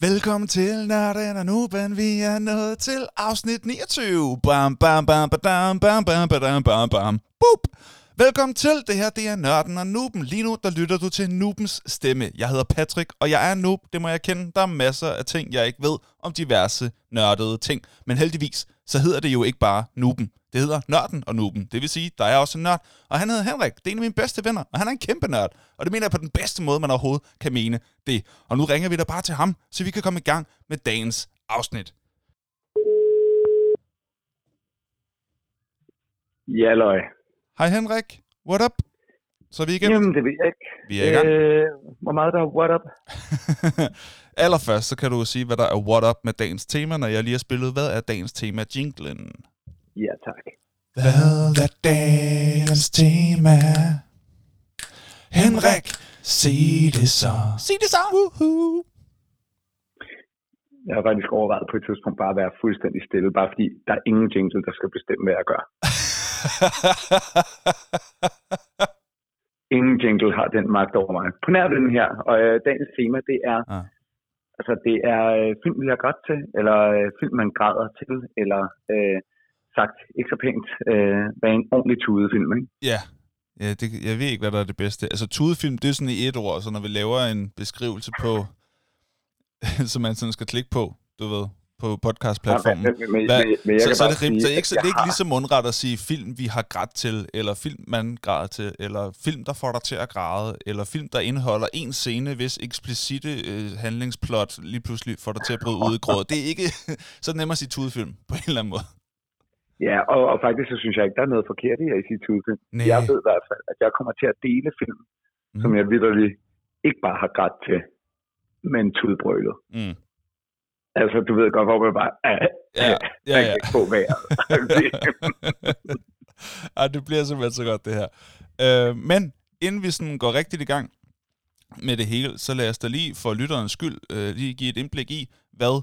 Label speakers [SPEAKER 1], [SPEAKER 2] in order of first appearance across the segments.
[SPEAKER 1] Velkommen til Nørden og Nuben. Vi er nået til afsnit 29. Bam, bam, bam, badam, bam, bam, badam, bam, bam. Boop. Velkommen til. Det her det er Nørden og Nuben. Lige nu der lytter du til Nubens stemme. Jeg hedder Patrick, og jeg er noob. Det må jeg kende. Der er masser af ting, jeg ikke ved om diverse nørdede ting. Men heldigvis, så hedder det jo ikke bare Nuben. Det hedder Nørden og Nuben. Det vil sige, der er også en nørd. Og han hedder Henrik. Det er en af mine bedste venner. Og han er en kæmpe nørd. Og det mener jeg på den bedste måde, man overhovedet kan mene det. Og nu ringer vi da bare til ham, så vi kan komme i gang med dagens afsnit.
[SPEAKER 2] Ja, løg.
[SPEAKER 1] Hej Henrik. What up? Så er vi igen.
[SPEAKER 2] Jamen, det ved jeg ikke.
[SPEAKER 1] Vi er i gang.
[SPEAKER 2] Øh, hvor meget der er what up?
[SPEAKER 1] Allerførst, så kan du sige, hvad der er what up med dagens tema, når jeg lige har spillet, hvad er dagens tema jinglen?
[SPEAKER 2] Ja, tak.
[SPEAKER 1] Hvad er dagens tema? Henrik, sig det så. Sig det så. Woohoo.
[SPEAKER 2] Jeg har faktisk overvejet på et tidspunkt bare at være fuldstændig stille, bare fordi der er ingen jingle, der skal bestemme, hvad jeg gør. Ingen jingle har den magt over mig. På nær den her, og øh, dagens tema, det er,
[SPEAKER 1] Ah.
[SPEAKER 2] altså, det er øh, film, vi har grædt til, eller øh, film, man græder til, eller øh, sagt ikke så pænt, øh, hvad en ordentlig tudefilm, ikke?
[SPEAKER 1] ja, ja det, jeg ved ikke, hvad der er det bedste. Altså, tudefilm, det er sådan i et ord, så når vi laver en beskrivelse på, som man sådan skal klikke på, du ved, på podcastplatformen.
[SPEAKER 2] Men- men- men-
[SPEAKER 1] Hvad,
[SPEAKER 2] men- men jeg
[SPEAKER 1] så, så er det,
[SPEAKER 2] sige,
[SPEAKER 1] så er ikke, så det er ikke lige så mundret at sige film, vi har grædt til, eller film, man græder til, eller film, der får dig til at græde, eller film, der indeholder en scene, hvis eksplicite øh, handlingsplot lige pludselig får dig til at bryde ud i gråd. Det er ikke så nemmere at sige tudefilm, på en eller anden måde.
[SPEAKER 2] Ja, og, og faktisk så synes jeg ikke, der er noget forkert i at sige tudefilm.
[SPEAKER 1] Nej.
[SPEAKER 2] Jeg ved i hvert fald, at jeg kommer til at dele film, mm. som jeg vidderlig ikke bare har grædt til, men tudbrølet.
[SPEAKER 1] Mm.
[SPEAKER 2] Altså, du ved godt, hvor man bare... Ja,
[SPEAKER 1] Ja, ja, ja.
[SPEAKER 2] Ikke på vejret.
[SPEAKER 1] Ej, det bliver simpelthen så godt, det her. Øh, men inden vi sådan går rigtigt i gang med det hele, så lad os da lige for lytterens skyld øh, lige give et indblik i, hvad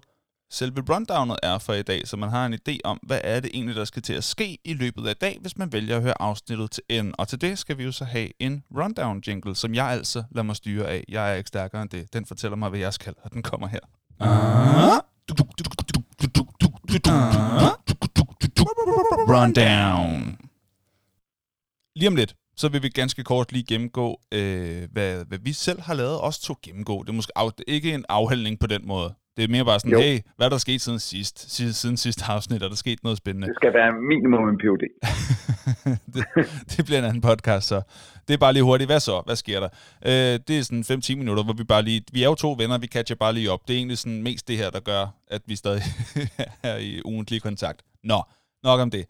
[SPEAKER 1] selve rundownet er for i dag, så man har en idé om, hvad er det egentlig, der skal til at ske i løbet af dag, hvis man vælger at høre afsnittet til enden. Og til det skal vi jo så have en rundown jingle, som jeg altså lader mig styre af. Jeg er ikke stærkere end det. Den fortæller mig, hvad jeg skal, og den kommer her. Rundown. Lige om lidt, så vil vi ganske kort lige gennemgå, øh, hvad, hvad vi selv har lavet. Også to gennemgå. Det er måske af, det er ikke en afhandling på den måde. Det er mere bare sådan,
[SPEAKER 2] Jo.
[SPEAKER 1] hey, hvad er der sket siden sidst? Siden, siden sidste afsnit er der sket noget spændende.
[SPEAKER 2] det skal være minimum en PhD.
[SPEAKER 1] det, det bliver en anden podcast, så det er bare lige hurtigt. Hvad så? Hvad sker der? Øh, det er sådan 5-10 minutter, hvor vi bare lige... Vi er jo to venner, vi catcher bare lige op. Det er egentlig sådan mest det her, der gør, at vi stadig er i ugentlig kontakt. Nå, nok om det.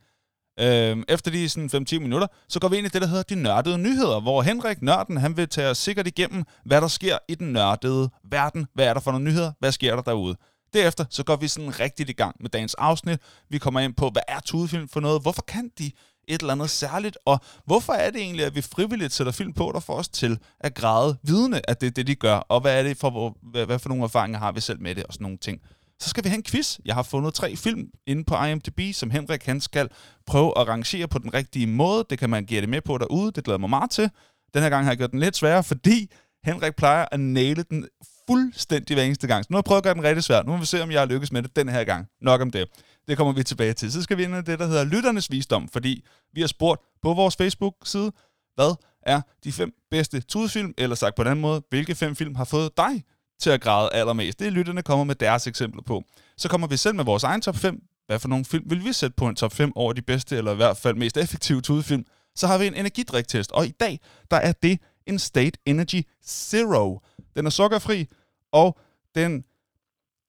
[SPEAKER 1] Øhm, efter de sådan 5-10 minutter, så går vi ind i det, der hedder de nørdede nyheder, hvor Henrik Nørden, han vil tage os sikkert igennem, hvad der sker i den nørdede verden. Hvad er der for nogle nyheder? Hvad sker der derude? Derefter så går vi sådan rigtigt i gang med dagens afsnit. Vi kommer ind på, hvad er tudefilm for noget? Hvorfor kan de et eller andet særligt? Og hvorfor er det egentlig, at vi frivilligt sætter film på, der får os til at græde vidne, at det er det, de gør? Og hvad er det for, hvad, hvad for nogle erfaringer har vi selv med det og sådan nogle ting? Så skal vi have en quiz. Jeg har fundet tre film inde på IMDb, som Henrik han skal prøve at rangere på den rigtige måde. Det kan man give det med på derude. Det glæder mig meget til. Den her gang har jeg gjort den lidt sværere, fordi Henrik plejer at næle den fuldstændig hver eneste gang. Så nu har jeg prøvet at gøre den rigtig svær. Nu må vi se, om jeg har lykkes med det den her gang. Nok om det. Det kommer vi tilbage til. Så skal vi ind i det, der hedder Lytternes Visdom, fordi vi har spurgt på vores Facebook-side, hvad er de fem bedste tudefilm, eller sagt på den anden måde, hvilke fem film har fået dig til at græde allermest. Det er lytterne kommer med deres eksempler på. Så kommer vi selv med vores egen top 5. Hvad for nogle film vil vi sætte på en top 5 over de bedste, eller i hvert fald mest effektive tudefilm? Så har vi en energidriktest, og i dag, der er det en State Energy Zero. Den er sukkerfri, og den,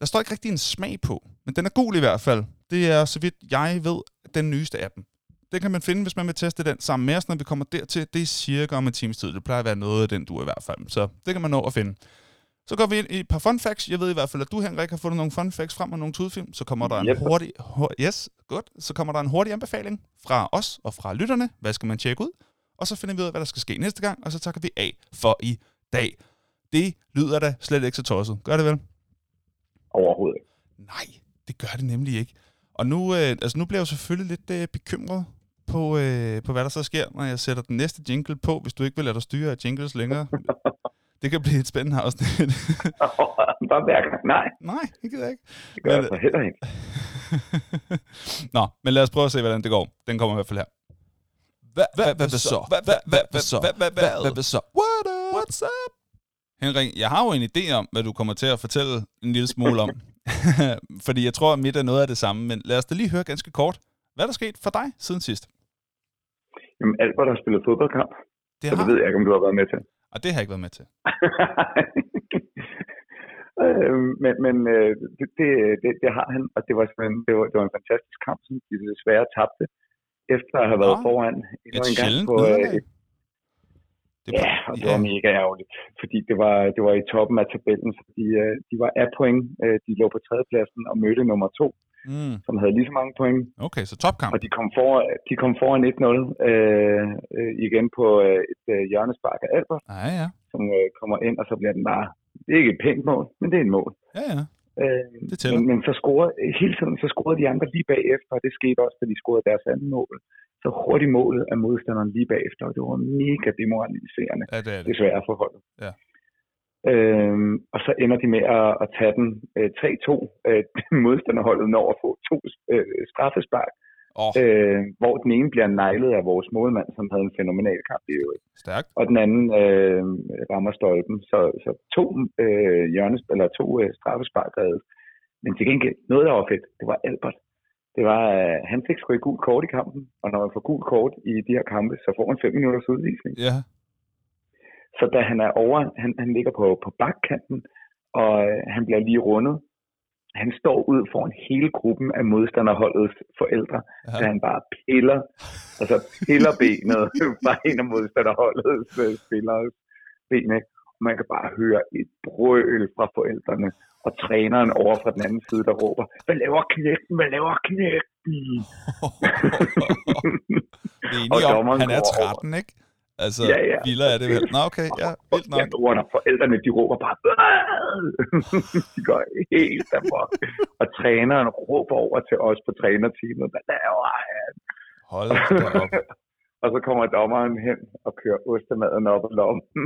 [SPEAKER 1] der står ikke rigtig en smag på, men den er god i hvert fald. Det er, så vidt jeg ved, den nyeste af dem. Den kan man finde, hvis man vil teste den sammen med os, når vi kommer dertil. Det er cirka om en times tid. Det plejer at være noget af den, du i hvert fald. Så det kan man nå at finde. Så går vi ind i et par fun facts. Jeg ved i hvert fald, at du, Henrik, har fundet nogle fun facts frem og nogle tudefilm. Så kommer der en
[SPEAKER 2] Yep.
[SPEAKER 1] hurtig, hur, yes, godt. Så kommer der en hurtig anbefaling fra os og fra lytterne. Hvad skal man tjekke ud? Og så finder vi ud af, hvad der skal ske næste gang, og så takker vi af for i dag. Det lyder da slet ikke så tosset. Gør det vel?
[SPEAKER 2] Overhovedet ikke.
[SPEAKER 1] Nej, det gør det nemlig ikke. Og nu, øh, altså nu bliver jeg jo selvfølgelig lidt øh, bekymret på, øh, på, hvad der så sker, når jeg sætter den næste jingle på, hvis du ikke vil lade dig styre af jingles længere. Det kan blive et spændende afsnit.
[SPEAKER 2] bare hver gang. Nej,
[SPEAKER 1] Nej, det gider jeg ikke.
[SPEAKER 2] det gør
[SPEAKER 1] Men-
[SPEAKER 2] jeg så heller ikke.
[SPEAKER 1] Nå, men lad os prøve at se, hvordan det går. Den kommer i hvert fald her. Hvad, hvad, hvad, hvad så? Hvad, hvad, hvad, hvad så? Hvad, hvad, hvad, hvad, hvad så? What up? What's up? Henrik, jeg har jo en idé om, hvad du kommer til at fortælle en lille smule om. Fordi jeg tror, at mit er noget af det samme, men lad os da lige høre ganske kort. Hvad er der sket for dig siden sidst?
[SPEAKER 2] Jamen, Albert har spillet fodboldkamp,
[SPEAKER 1] Det
[SPEAKER 2] så det ved jeg ikke, om du har været med til.
[SPEAKER 1] Og det har jeg ikke været med til.
[SPEAKER 2] Øh, men men øh, det, det, det, det har han, og det var, det var, det var en fantastisk kamp, som de desværre tabte, efter at have været
[SPEAKER 1] Nå,
[SPEAKER 2] foran endnu en gang på øh, et
[SPEAKER 1] Det
[SPEAKER 2] Ja, og det var mega ærgerligt, fordi det var, det var i toppen af tabellen, så de, de var af point. De lå på tredjepladsen og mødte nummer to,
[SPEAKER 1] mm,
[SPEAKER 2] som havde lige så mange point.
[SPEAKER 1] okay, så topkamp.
[SPEAKER 2] Og de kom, for, de kom foran 1-0 øh, øh, igen på øh, et øh, hjørnespark af Albert,
[SPEAKER 1] Ja, ja.
[SPEAKER 2] som øh, kommer ind, og så bliver den bare... Det er ikke et pænt mål, men det er et mål.
[SPEAKER 1] Ja, ja.
[SPEAKER 2] Øh,
[SPEAKER 1] Det tæller.
[SPEAKER 2] men, men så scorede, hele tiden så scorede de andre lige bagefter, og det skete også, da de scorede deres andet mål. Så hurtigt målet af modstanderen lige bagefter, og det var mega demoraliserende
[SPEAKER 1] Ja, det er det.
[SPEAKER 2] desværre for holdet.
[SPEAKER 1] Ja.
[SPEAKER 2] Øhm, og så ender de med at, at tage den øh, 3-2. Øh, modstanderholdet når at få to øh, straffespark,
[SPEAKER 1] oh,
[SPEAKER 2] øh, hvor den ene bliver neglet af vores målmand, som havde en fænomenal kamp i øvrigt.
[SPEAKER 1] stærkt.
[SPEAKER 2] Og den anden øh, rammer stolpen. Så, så to øh, hjørnes, eller to øh, straffespark reddet. Men til gengæld, noget der var fedt, det var Albert. Det var, øh, han fik sgu et gult kort i kampen, og når man får gult kort i de her kampe, så får man fem minutters udvisning.
[SPEAKER 1] Ja.
[SPEAKER 2] Så da han er over, han, han ligger på, på bakkanten, og øh, han bliver lige rundet. Han står ud foran hele gruppen af modstanderholdets forældre,
[SPEAKER 1] ja.
[SPEAKER 2] da han bare piller, altså piller benet fra en af modstanderholdets øh, spillere ben, ikke? Og man kan bare høre et brøl fra forældrene, og træneren over fra den anden side, der råber, hvad laver knægten, hvad laver knægten?
[SPEAKER 1] Er
[SPEAKER 2] Og
[SPEAKER 1] om,
[SPEAKER 2] dommeren
[SPEAKER 1] han er
[SPEAKER 2] går over.
[SPEAKER 1] 13, ikke? Altså,
[SPEAKER 2] Ja, ja.
[SPEAKER 1] Vildere er det vel. Nå, okay, ja, vildt nok.
[SPEAKER 2] Ja, under forældrene, de råber bare, de går helt amok. Og træneren råber over til os på trænerteamet, hvad laver han?
[SPEAKER 1] Hold da op.
[SPEAKER 2] og så kommer dommeren hen og kører ostemaden op ad lommen.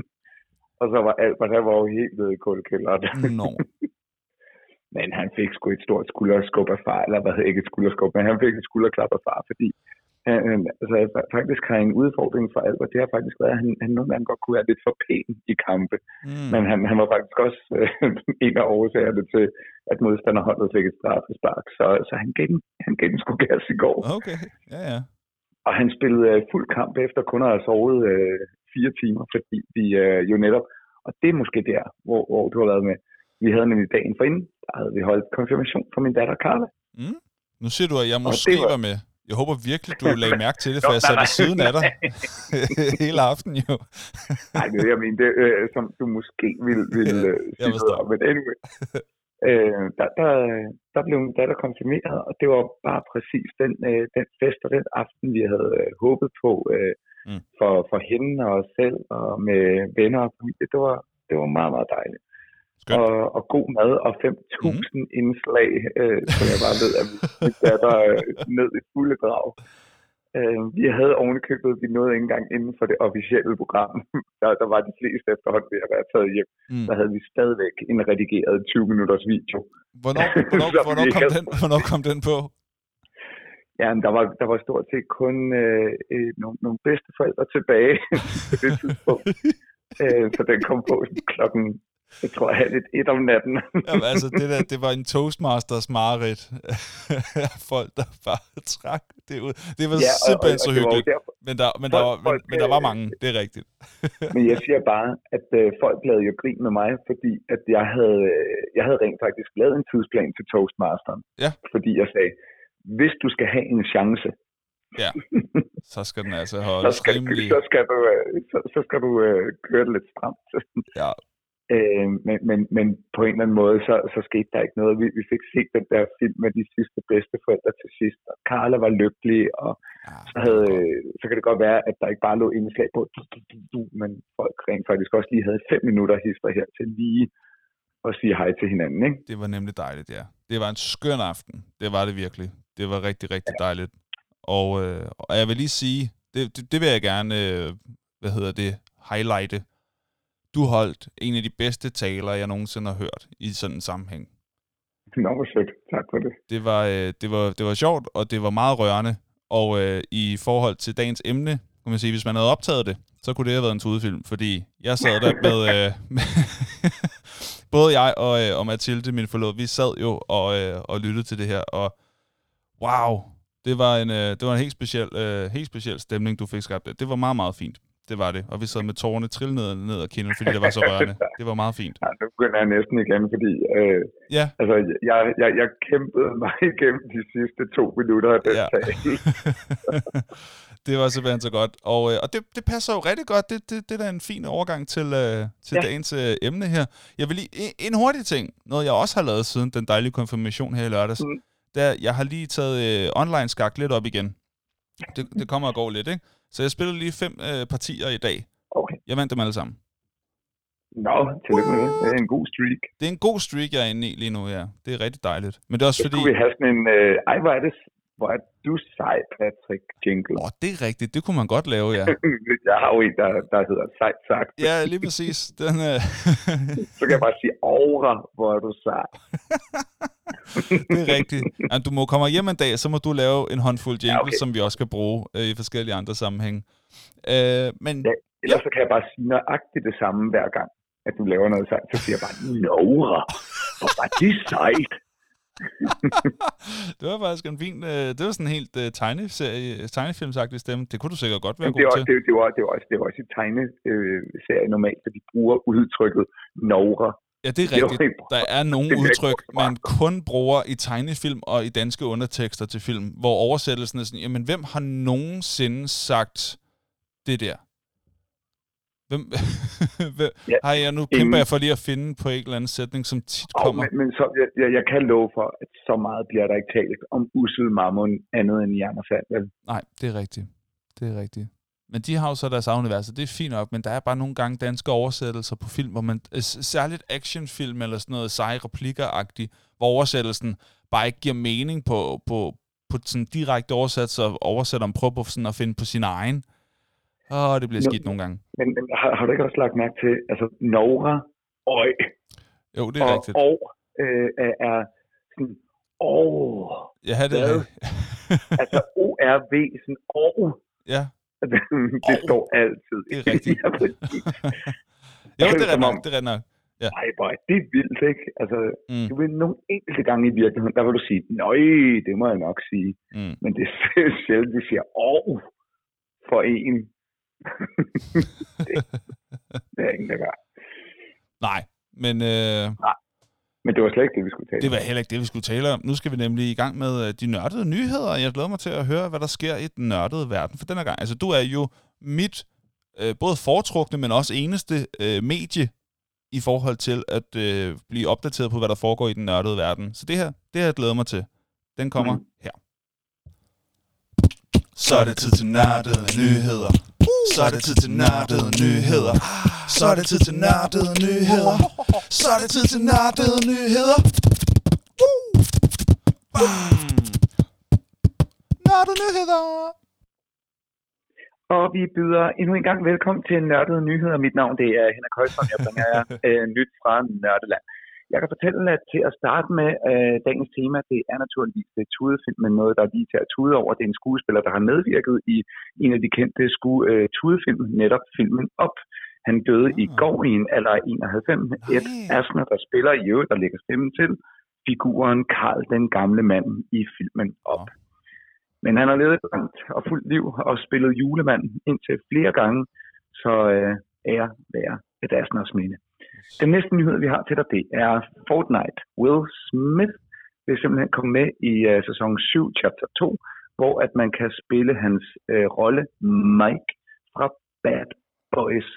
[SPEAKER 2] og så var Albert, han var jo helt nede i kuldekælderen.
[SPEAKER 1] Nå.
[SPEAKER 2] Men han fik sgu et stort skulderskub af far, eller hvad hedder ikke et skulderskub, men han fik et skulderklap af far, fordi han, han- altså, fa- faktisk har en udfordring for Albert, det har faktisk været, at han, han nogle gange godt kunne være lidt for pæn i kampe.
[SPEAKER 1] Mm.
[SPEAKER 2] Men han, han var faktisk også øh, en af årsagerne til, at modstanderholdet fik et straffespark. Så, så han gav den, han gav den sgu gas i går.
[SPEAKER 1] Okay, ja, ja.
[SPEAKER 2] Og han spillede øh, fuld kamp efter kun at have sovet øh, fire timer, fordi vi øh, jo netop, og det er måske der, hvor, hvor du har været med, vi havde nemlig dagen for inden, der havde vi holdt konfirmation for min datter Carla.
[SPEAKER 1] Mm. Nu siger du, at jeg
[SPEAKER 2] Og
[SPEAKER 1] måske
[SPEAKER 2] det var-
[SPEAKER 1] var med. Jeg håber virkelig, du lagde mærke til det, for
[SPEAKER 2] Nå,
[SPEAKER 1] jeg sad ved siden af dig hele aften jo.
[SPEAKER 2] Nej, det er jeg mener, det, øh, som du måske ville, ville øh,
[SPEAKER 1] Jeg
[SPEAKER 2] sige noget om, men anyway. øh, der, der, der blev min datter konfirmeret, og det var bare præcis den, øh, den fest og den aften, vi havde øh, håbet på øh,
[SPEAKER 1] mm.
[SPEAKER 2] for, for hende og os selv, og med venner og familie. Det var, det var meget, meget dejligt. Og, og god mad og 5.000 mm. indslag, øh, som jeg bare ved, at min datter øh, ned i fulde drag. Øh, vi havde ovenikøbet, vi nåede ikke engang inden for det officielle program. Der, der var de fleste efterhånden ved at være taget hjem.
[SPEAKER 1] Mm.
[SPEAKER 2] Der havde vi stadigvæk en redigeret 20 minutters video.
[SPEAKER 1] Hvornår, hvornår, hvornår,
[SPEAKER 2] vi
[SPEAKER 1] kom den, hvornår kom den på?
[SPEAKER 2] Ja, men der var, der var stort set kun øh, øh, nogle, nogle bedste forældre tilbage på det tidspunkt. øh, så den kom på klokken, jeg tror, halv et, et om natten.
[SPEAKER 1] Jamen, altså, det, der, det var en Toastmasters mareridt. Folk, der bare trak det ud. Det var ja,
[SPEAKER 2] og-
[SPEAKER 1] simpelthen
[SPEAKER 2] og-
[SPEAKER 1] så
[SPEAKER 2] og var jo
[SPEAKER 1] hyggeligt.
[SPEAKER 2] derfor-
[SPEAKER 1] Men der, men, der var,
[SPEAKER 2] Folk-
[SPEAKER 1] men,
[SPEAKER 2] folk,
[SPEAKER 1] men der var
[SPEAKER 2] øh,
[SPEAKER 1] mange, det er rigtigt.
[SPEAKER 2] Men jeg siger bare, at øh, folk lavede jo grin med mig, fordi at jeg havde, øh, jeg havde rent faktisk lavet en tidsplan til Toastmasteren.
[SPEAKER 1] Ja.
[SPEAKER 2] Fordi jeg sagde, hvis du skal have en chance,
[SPEAKER 1] Så skal den altså
[SPEAKER 2] så
[SPEAKER 1] holdes
[SPEAKER 2] skal,
[SPEAKER 1] rimelig...
[SPEAKER 2] så skal du, øh, så, så skal du øh, køre det lidt stramt.
[SPEAKER 1] Ja.
[SPEAKER 2] Øh, men, men, men på en eller anden måde, så, så skete der ikke noget. Vi, vi fik set den der film med de sidste bedste forældre til sidst, og Carla var lykkelig, og
[SPEAKER 1] Ja,
[SPEAKER 2] så, havde, øh, så kan det godt være, at der ikke bare lå indslag på, du, du, du, du, men folk rent faktisk også lige havde fem minutter hister her til lige at sige hej til hinanden. Ikke?
[SPEAKER 1] Det var nemlig dejligt, ja. Det var en skøn aften. Det var det virkelig. Det var rigtig, rigtig dejligt. Og, øh, og jeg vil lige sige, det, det, det vil jeg gerne, øh, hvad hedder det, highlighte. Du holdt en af de bedste taler, jeg nogensinde har hørt i sådan en sammenhæng.
[SPEAKER 2] Nå, hvor fedt. Tak for det.
[SPEAKER 1] Det var, øh, det var, det var sjovt, og det var meget rørende. Og øh, i forhold til dagens emne, kan man sige, hvis man havde optaget det, så kunne det have været en tudefilm, fordi jeg sad der med... Øh, med både jeg og, øh, og Mathilde, min forlod, vi sad jo og, øh, og lyttede til det her, og wow, det var en, øh, det var en helt speciel, øh, helt speciel stemning, du fik skabt. Det var meget, meget fint. Det var det. Og vi sad med tårerne trille ned, ned ad kinden, fordi det var så rørende. Det var meget fint.
[SPEAKER 2] Ja, nu begynder jeg næsten igen, fordi øh,
[SPEAKER 1] Ja,
[SPEAKER 2] altså, jeg, jeg, jeg kæmpede mig igennem de sidste to minutter af den
[SPEAKER 1] Ja.
[SPEAKER 2] tale.
[SPEAKER 1] det var simpelthen så godt. Og, øh, og det, det passer jo rigtig godt. Det, det, det er da en fin overgang til, øh, til ja. Dagens øh, emne her. Jeg vil lige, en, en hurtig ting, noget jeg også har lavet siden den dejlige konfirmation her i lørdags, mm. Der jeg har lige taget øh, online skak lidt op igen. Det, det kommer og går lidt, ikke? Så jeg spiller lige fem øh, partier i dag.
[SPEAKER 2] Okay.
[SPEAKER 1] Jeg vandt dem alle sammen.
[SPEAKER 2] Nå, tillykke med det. Det er en god streak.
[SPEAKER 1] Det er en god streak, jeg er inde i lige nu, ja. Det er rigtig dejligt. Men det er også
[SPEAKER 2] Så
[SPEAKER 1] fordi...
[SPEAKER 2] kunne vi have sådan en... Øh, ej, hvor er det, hvor er du sej, Patrick Jingle.
[SPEAKER 1] Åh, det er rigtigt. Det kunne man godt lave, ja.
[SPEAKER 2] jeg har jo en, der, der hedder sejt sagt.
[SPEAKER 1] Ja, lige præcis. Den, øh...
[SPEAKER 2] Så kan jeg bare sige, aura, hvor er du sej.
[SPEAKER 1] det er rigtigt. Ja, du må komme hjem en dag, så må du lave en håndfuld jingle, ja,
[SPEAKER 2] okay.
[SPEAKER 1] som vi også skal bruge øh, i forskellige andre sammenhænge. Øh, men
[SPEAKER 2] Ja. Ellers så kan jeg bare sige nøjagtigt det samme hver gang, at du laver noget sejt. Så siger jeg bare, Nora, hvor var det sejt.
[SPEAKER 1] det var faktisk en fin, øh, det var sådan en helt øh, tegneserie, tegnefilmsagtig stemme. Det kunne du sikkert godt være
[SPEAKER 2] det
[SPEAKER 1] god
[SPEAKER 2] også,
[SPEAKER 1] til.
[SPEAKER 2] det, det, også- det, er også, det er også i tegneserie normalt, at de bruger udtrykket Nora.
[SPEAKER 1] Ja, det er rigtigt. Der er nogle udtryk, man kun bruger i tegnefilm og i danske undertekster til film, hvor oversættelsen er sådan, jamen hvem har nogensinde sagt det der? Hvem,
[SPEAKER 2] Ja,
[SPEAKER 1] har jeg nu kæmper jeg for lige at finde på en eller anden sætning, som tit
[SPEAKER 2] Og,
[SPEAKER 1] kommer.
[SPEAKER 2] men, men så, jeg, jeg, kan love for, at så meget bliver der ikke talt om usel mammon andet end i Anders?
[SPEAKER 1] Nej, det er rigtigt. Det er rigtigt. Men de har jo så deres univers, og det er fint nok, men der er bare nogle gange danske oversættelser på film, hvor man, særligt actionfilm eller sådan noget seje replikker-agtigt, hvor oversættelsen bare ikke giver mening på, på, på sådan direkte oversat, så oversætteren prøver på sådan at finde på sin egen. Åh, det bliver skidt nogle gange.
[SPEAKER 2] Men, men har, har du ikke også lagt mærke til, altså Nora, øj,
[SPEAKER 1] Jo, det er
[SPEAKER 2] og,
[SPEAKER 1] rigtigt.
[SPEAKER 2] og øh, er, sådan, åh,
[SPEAKER 1] Ja, det er
[SPEAKER 2] altså ORV, sådan, åh,
[SPEAKER 1] ja,
[SPEAKER 2] det
[SPEAKER 1] Åh.
[SPEAKER 2] står altid.
[SPEAKER 1] det er rigtigt.
[SPEAKER 2] ja.
[SPEAKER 1] Jo, det er nok, det er nok.
[SPEAKER 2] Ej, boy, det er vildt, ikke? Altså,
[SPEAKER 1] Mm.
[SPEAKER 2] du vil nogle enkelte gange i virkeligheden, der vil du sige, nøj, det må jeg nok sige.
[SPEAKER 1] Mm.
[SPEAKER 2] Men det er sjældent, vi siger, åh, for en. det, det er ingen, der gør.
[SPEAKER 1] Nej, men øh,
[SPEAKER 2] Men det var slet ikke det, vi skulle tale
[SPEAKER 1] Det var heller ikke det, vi skulle tale om. Nu skal vi nemlig i gang med øh, de nørdede nyheder, og jeg glæder mig til at høre, hvad der sker i den nørdede verden for denne gang. Altså, du er jo mit øh, både foretrukne, men også eneste øh, medie i forhold til at øh, blive opdateret på, hvad der foregår i den nørdede verden. Så det her, det her jeg glæder mig til. Den kommer mm. her. Så er det tid til nørdede nyheder. Så er det tid til nørdede nyheder. Så er det tid til nørdede nyheder. Så er det tid til nørdede nyheder. Uh. Nørdede nyheder.
[SPEAKER 2] Og vi byder endnu en gang velkommen til Nørdede Nyheder. Mit navn det er Henrik Højstrøm. Jeg bringer jer øh, nyt fra Nørdeland. Jeg kan fortælle, at til at starte med øh, dagens tema, det er naturligvis det tudefilm, men noget, der er lige til at tude over. Det er en skuespiller, der har medvirket i en af de kendte sku, øh, tudefilm, netop filmen Op. Han døde i
[SPEAKER 1] Ah.
[SPEAKER 2] går i en alder af 91. Ed
[SPEAKER 1] Nej.
[SPEAKER 2] Asner, der spiller i øvrigt, der lægger stemmen til figuren Karl, den gamle mand i filmen Op.
[SPEAKER 1] Nå.
[SPEAKER 2] Men han har levet et langt og fuldt liv og spillet julemand indtil flere gange, så øh, ære være et Asners minde. Den næste nyhed, vi har til dig, det er Fortnite. Will Smith vil simpelthen komme med i uh, sæson 7, chapter 2, hvor at man kan spille hans uh, rolle Mike fra Bad Boys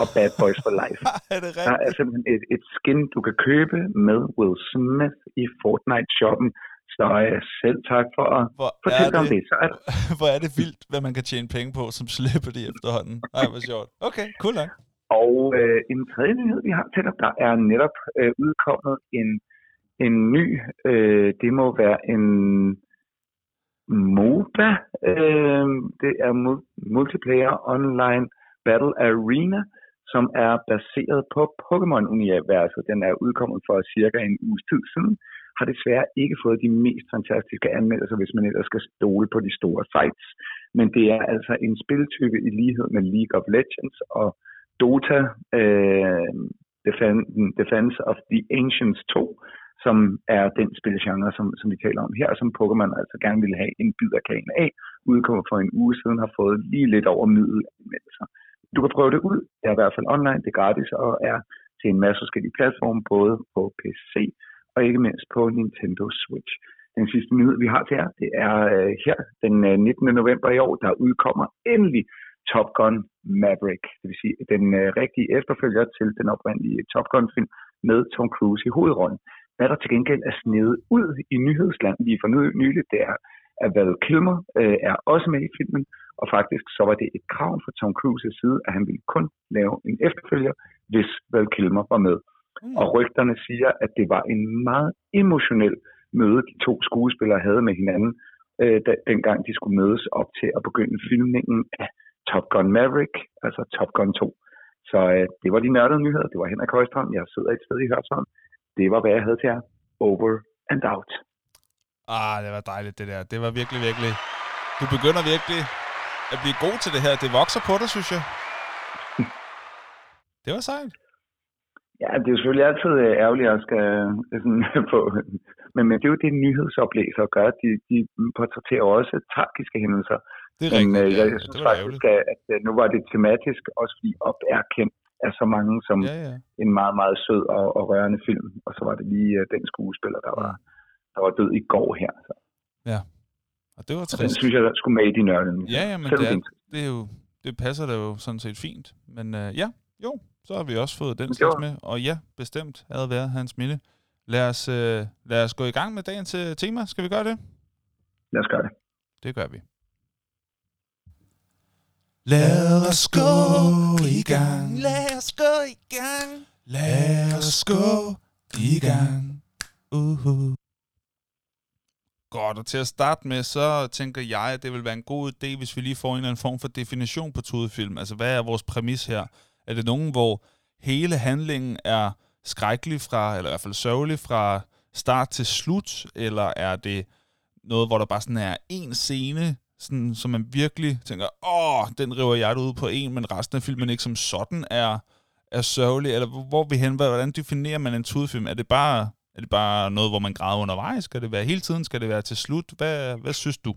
[SPEAKER 2] og Bad Boys for Life.
[SPEAKER 1] er det
[SPEAKER 2] Der er
[SPEAKER 1] rigtigt?
[SPEAKER 2] simpelthen et, et skin, du kan købe med Will Smith i Fortnite-shoppen. Så uh, selv tak for at
[SPEAKER 1] Hvor
[SPEAKER 2] fortælle
[SPEAKER 1] er
[SPEAKER 2] om det.
[SPEAKER 1] det,
[SPEAKER 2] Så er der
[SPEAKER 1] hvor er det vildt, hvad man kan tjene penge på som celebrity efterhånden. Ej, hvor sjovt. Okay, cool nok.
[SPEAKER 2] Og øh, en tredje nyhed, vi har til dig, der er netop øh, udkommet en, en ny, øh, det må være en MOBA, øh, det er Multiplayer Online Battle Arena, som er baseret på Pokémon-universet. Den er udkommet for cirka en uges tid siden. Har desværre ikke fået de mest fantastiske anmeldelser, hvis man ellers skal stole på de store sites. Men det er altså en spiltype i lighed med League of Legends og Dota, øh, Defense of the Ancients 2, som er den spilgenre, som, som vi taler om her, som Pokémon altså gerne ville have en bid af kagen af, udkommer for en uge siden, har fået lige lidt over middel. Du kan prøve det ud, det er i hvert fald online, det er gratis og er til en masse forskellige platforme, både på PC og ikke mindst på Nintendo Switch. Den sidste nyhed, vi har til jer, det er øh, her den øh, 19. November i år, der udkommer endelig Top Gun Maverick, det vil sige den uh, rigtige efterfølger til den oprindelige Top Gun-film med Tom Cruise i hovedrollen. Hvad der til gengæld er snedet ud i nyhedsland lige for nyligt, det er, at Val Kilmer uh, er også med i filmen, og faktisk så var det et krav fra Tom Cruises side, at han ville kun lave en efterfølger, hvis Val Kilmer var med. Mm. Og rygterne siger, at det var en meget emotionel møde, de to skuespillere havde med hinanden, øh, da, dengang de skulle mødes op til at begynde filmningen af Top Gun Maverick, altså Top Gun 2. Så øh, det var de nørdede nyheder. Det var Henrik Højstrøm. Jeg sidder et sted i Hørsholm. Det var, hvad jeg havde til jer. Over and out.
[SPEAKER 1] Ah, det var dejligt, det der. Det var virkelig, virkelig... Du begynder virkelig at blive god til det her. Det vokser på dig, synes jeg. det var sejt.
[SPEAKER 2] Ja, det er jo selvfølgelig altid øh, ærgerligt at skal øh, sådan, på, men, men det er jo det, nyhedsoplæser gør. De, de portrætterer også tragiske hændelser.
[SPEAKER 1] Det er rigtigt,
[SPEAKER 2] men, øh, jeg, jeg synes faktisk, at, at nu var det tematisk, også fordi op er kendt af så mange som ja, ja. en meget, meget sød og, og rørende film. Og så var det lige uh, den skuespiller, der var, der var død i går her. Så.
[SPEAKER 1] Ja, og det var trist.
[SPEAKER 2] den synes jeg, der skulle med i de nørdene.
[SPEAKER 1] Ja, ja, men det, er, det, er jo, det passer da jo sådan set fint. Men uh, ja, jo, så har vi også fået den slags med. Og ja, bestemt havde været hans minde. Lad os, øh, lad os gå i gang med dagens øh, tema. Skal vi gøre det?
[SPEAKER 2] Lad os gøre det.
[SPEAKER 1] Det gør vi. Lad os gå i gang. Lad os gå i gang. Lad os gå i gang. Uh-huh. Godt, og til at starte med, så tænker jeg, at det vil være en god idé, hvis vi lige får en eller anden form for definition på tudefilm. Altså, hvad er vores præmis her? Er det nogen, hvor hele handlingen er skrækkelig fra, eller i hvert fald sørgelig fra start til slut, eller er det noget, hvor der bare sådan er en scene, sådan, som man virkelig tænker, åh, den river jeg ud på en, men resten af filmen ikke som sådan er, er sørgelig, eller hvor vi hen, hvordan definerer man en tudefilm? Er det bare, er det bare noget, hvor man græder undervejs? Skal det være hele tiden? Skal det være til slut? Hvad, hvad synes du?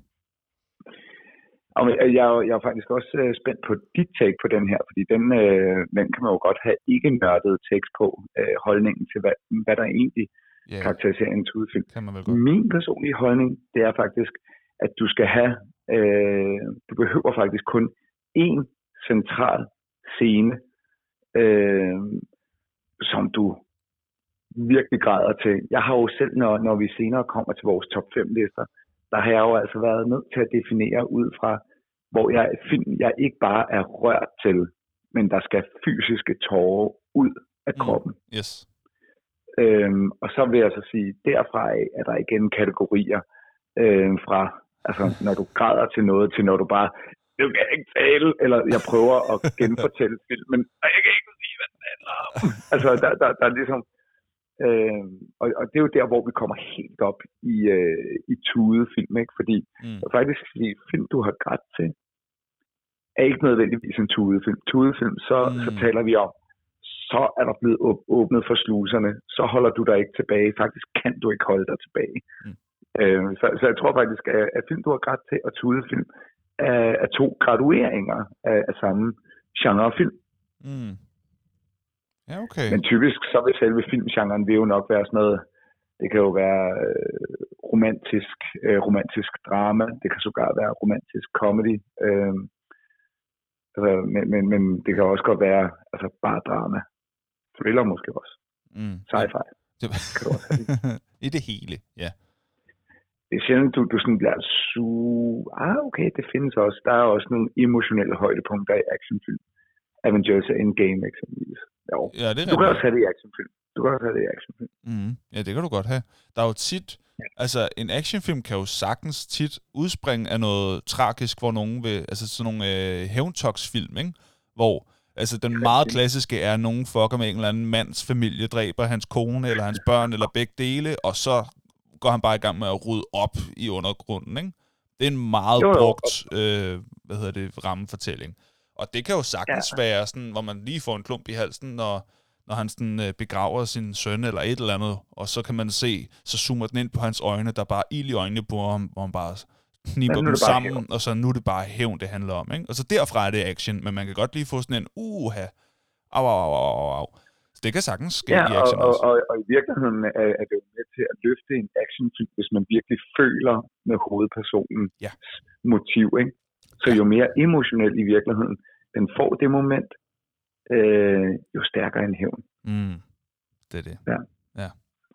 [SPEAKER 2] Jeg, jeg er faktisk også øh, spændt på dit take på den her, fordi den, øh, den kan man jo godt have ikke nørdet tekst på, øh, holdningen til, hvad, hvad der egentlig yeah. karakteriserer en tudefilm. Min personlige holdning, det er faktisk, at du skal have, øh, du behøver faktisk kun én central scene, øh, som du virkelig græder til. Jeg har jo selv, når, når vi senere kommer til vores top 5 lister, der har jeg jo altså været nødt til at definere ud fra, hvor jeg film, jeg ikke bare er rørt til, men der skal fysiske tårer ud af mm. kroppen.
[SPEAKER 1] Mm. Yes.
[SPEAKER 2] Øhm, og så vil jeg så sige, derfra er der igen kategorier øhm, fra, altså når du græder til noget, til når du bare, du kan ikke tale, eller jeg prøver at genfortælle filmen, og jeg kan ikke sige, hvad den handler om. altså der, der, der er ligesom, Øh, og, og det er jo der, hvor vi kommer helt op i, øh, i tudefilm, ikke? Fordi mm. faktisk de film, du har grædt til, er ikke nødvendigvis en tudefilm. Tudefilm, så, mm. så taler vi om, så er der blevet åbnet for sluserne, så holder du dig ikke tilbage. Faktisk kan du ikke holde dig tilbage. Mm. Øh, så, så jeg tror faktisk, at, at film, du har grædt til, og tudefilm er, er to gradueringer af, af samme genrefilm. Mm.
[SPEAKER 1] Ja, okay.
[SPEAKER 2] Men typisk så vil selve filmgenren vil jo nok være sådan noget, det kan jo være øh, romantisk, øh, romantisk drama, det kan sågar være romantisk comedy, øh, altså, men, men, men det kan også godt være altså bare drama. Thriller måske også. Mm. Sci-fi. Det... kan du også have
[SPEAKER 1] I det hele, ja.
[SPEAKER 2] Det er sjældent, du, du sådan bliver su... Ah, okay, det findes også. Der er også nogle emotionelle højdepunkter i actionfilm. Avengers Endgame eksempelvis. Jo. Ja, det er du kan også have det i actionfilm. Du kan også have det i actionfilm.
[SPEAKER 1] Mm, ja, det kan du godt have. Der er jo tit, ja. altså en actionfilm kan jo sagtens tit udspringe af noget tragisk, hvor nogen vil, altså sådan nogle øh, hævntoksfilm, ikke? Hvor Altså, den meget klassiske er, at nogen fucker med en eller anden mands familie, dræber hans kone eller hans børn, eller begge dele, og så går han bare i gang med at rydde op i undergrunden, ikke? Det er en meget
[SPEAKER 2] Jo, jo.
[SPEAKER 1] brugt, øh, hvad hedder det, rammefortælling. Og det kan jo sagtens ja. være sådan, hvor man lige får en klump i halsen, når, når han sådan, øh, begraver sin søn eller et eller andet, og så kan man se, så zoomer den ind på hans øjne, der er bare ild i øjnene på ham, hvor han bare kniber
[SPEAKER 2] Ja, er
[SPEAKER 1] dem sammen,
[SPEAKER 2] hævn.
[SPEAKER 1] og så nu er det bare hævn, det handler om. Ikke? Og så derfra er det action, men man kan godt lige få sådan en, uha, au, au, au, au, au, det kan sagtens ske
[SPEAKER 2] Ja,
[SPEAKER 1] i
[SPEAKER 2] og,
[SPEAKER 1] action
[SPEAKER 2] og, og, og i virkeligheden er, er det jo med til at løfte en actionfilm, hvis man virkelig føler med hovedpersonens
[SPEAKER 1] Ja.
[SPEAKER 2] motiv. Ikke? Så jo mere emotionel i virkeligheden den får det moment, øh, jo stærkere en hævn.
[SPEAKER 1] Mm. Det er det.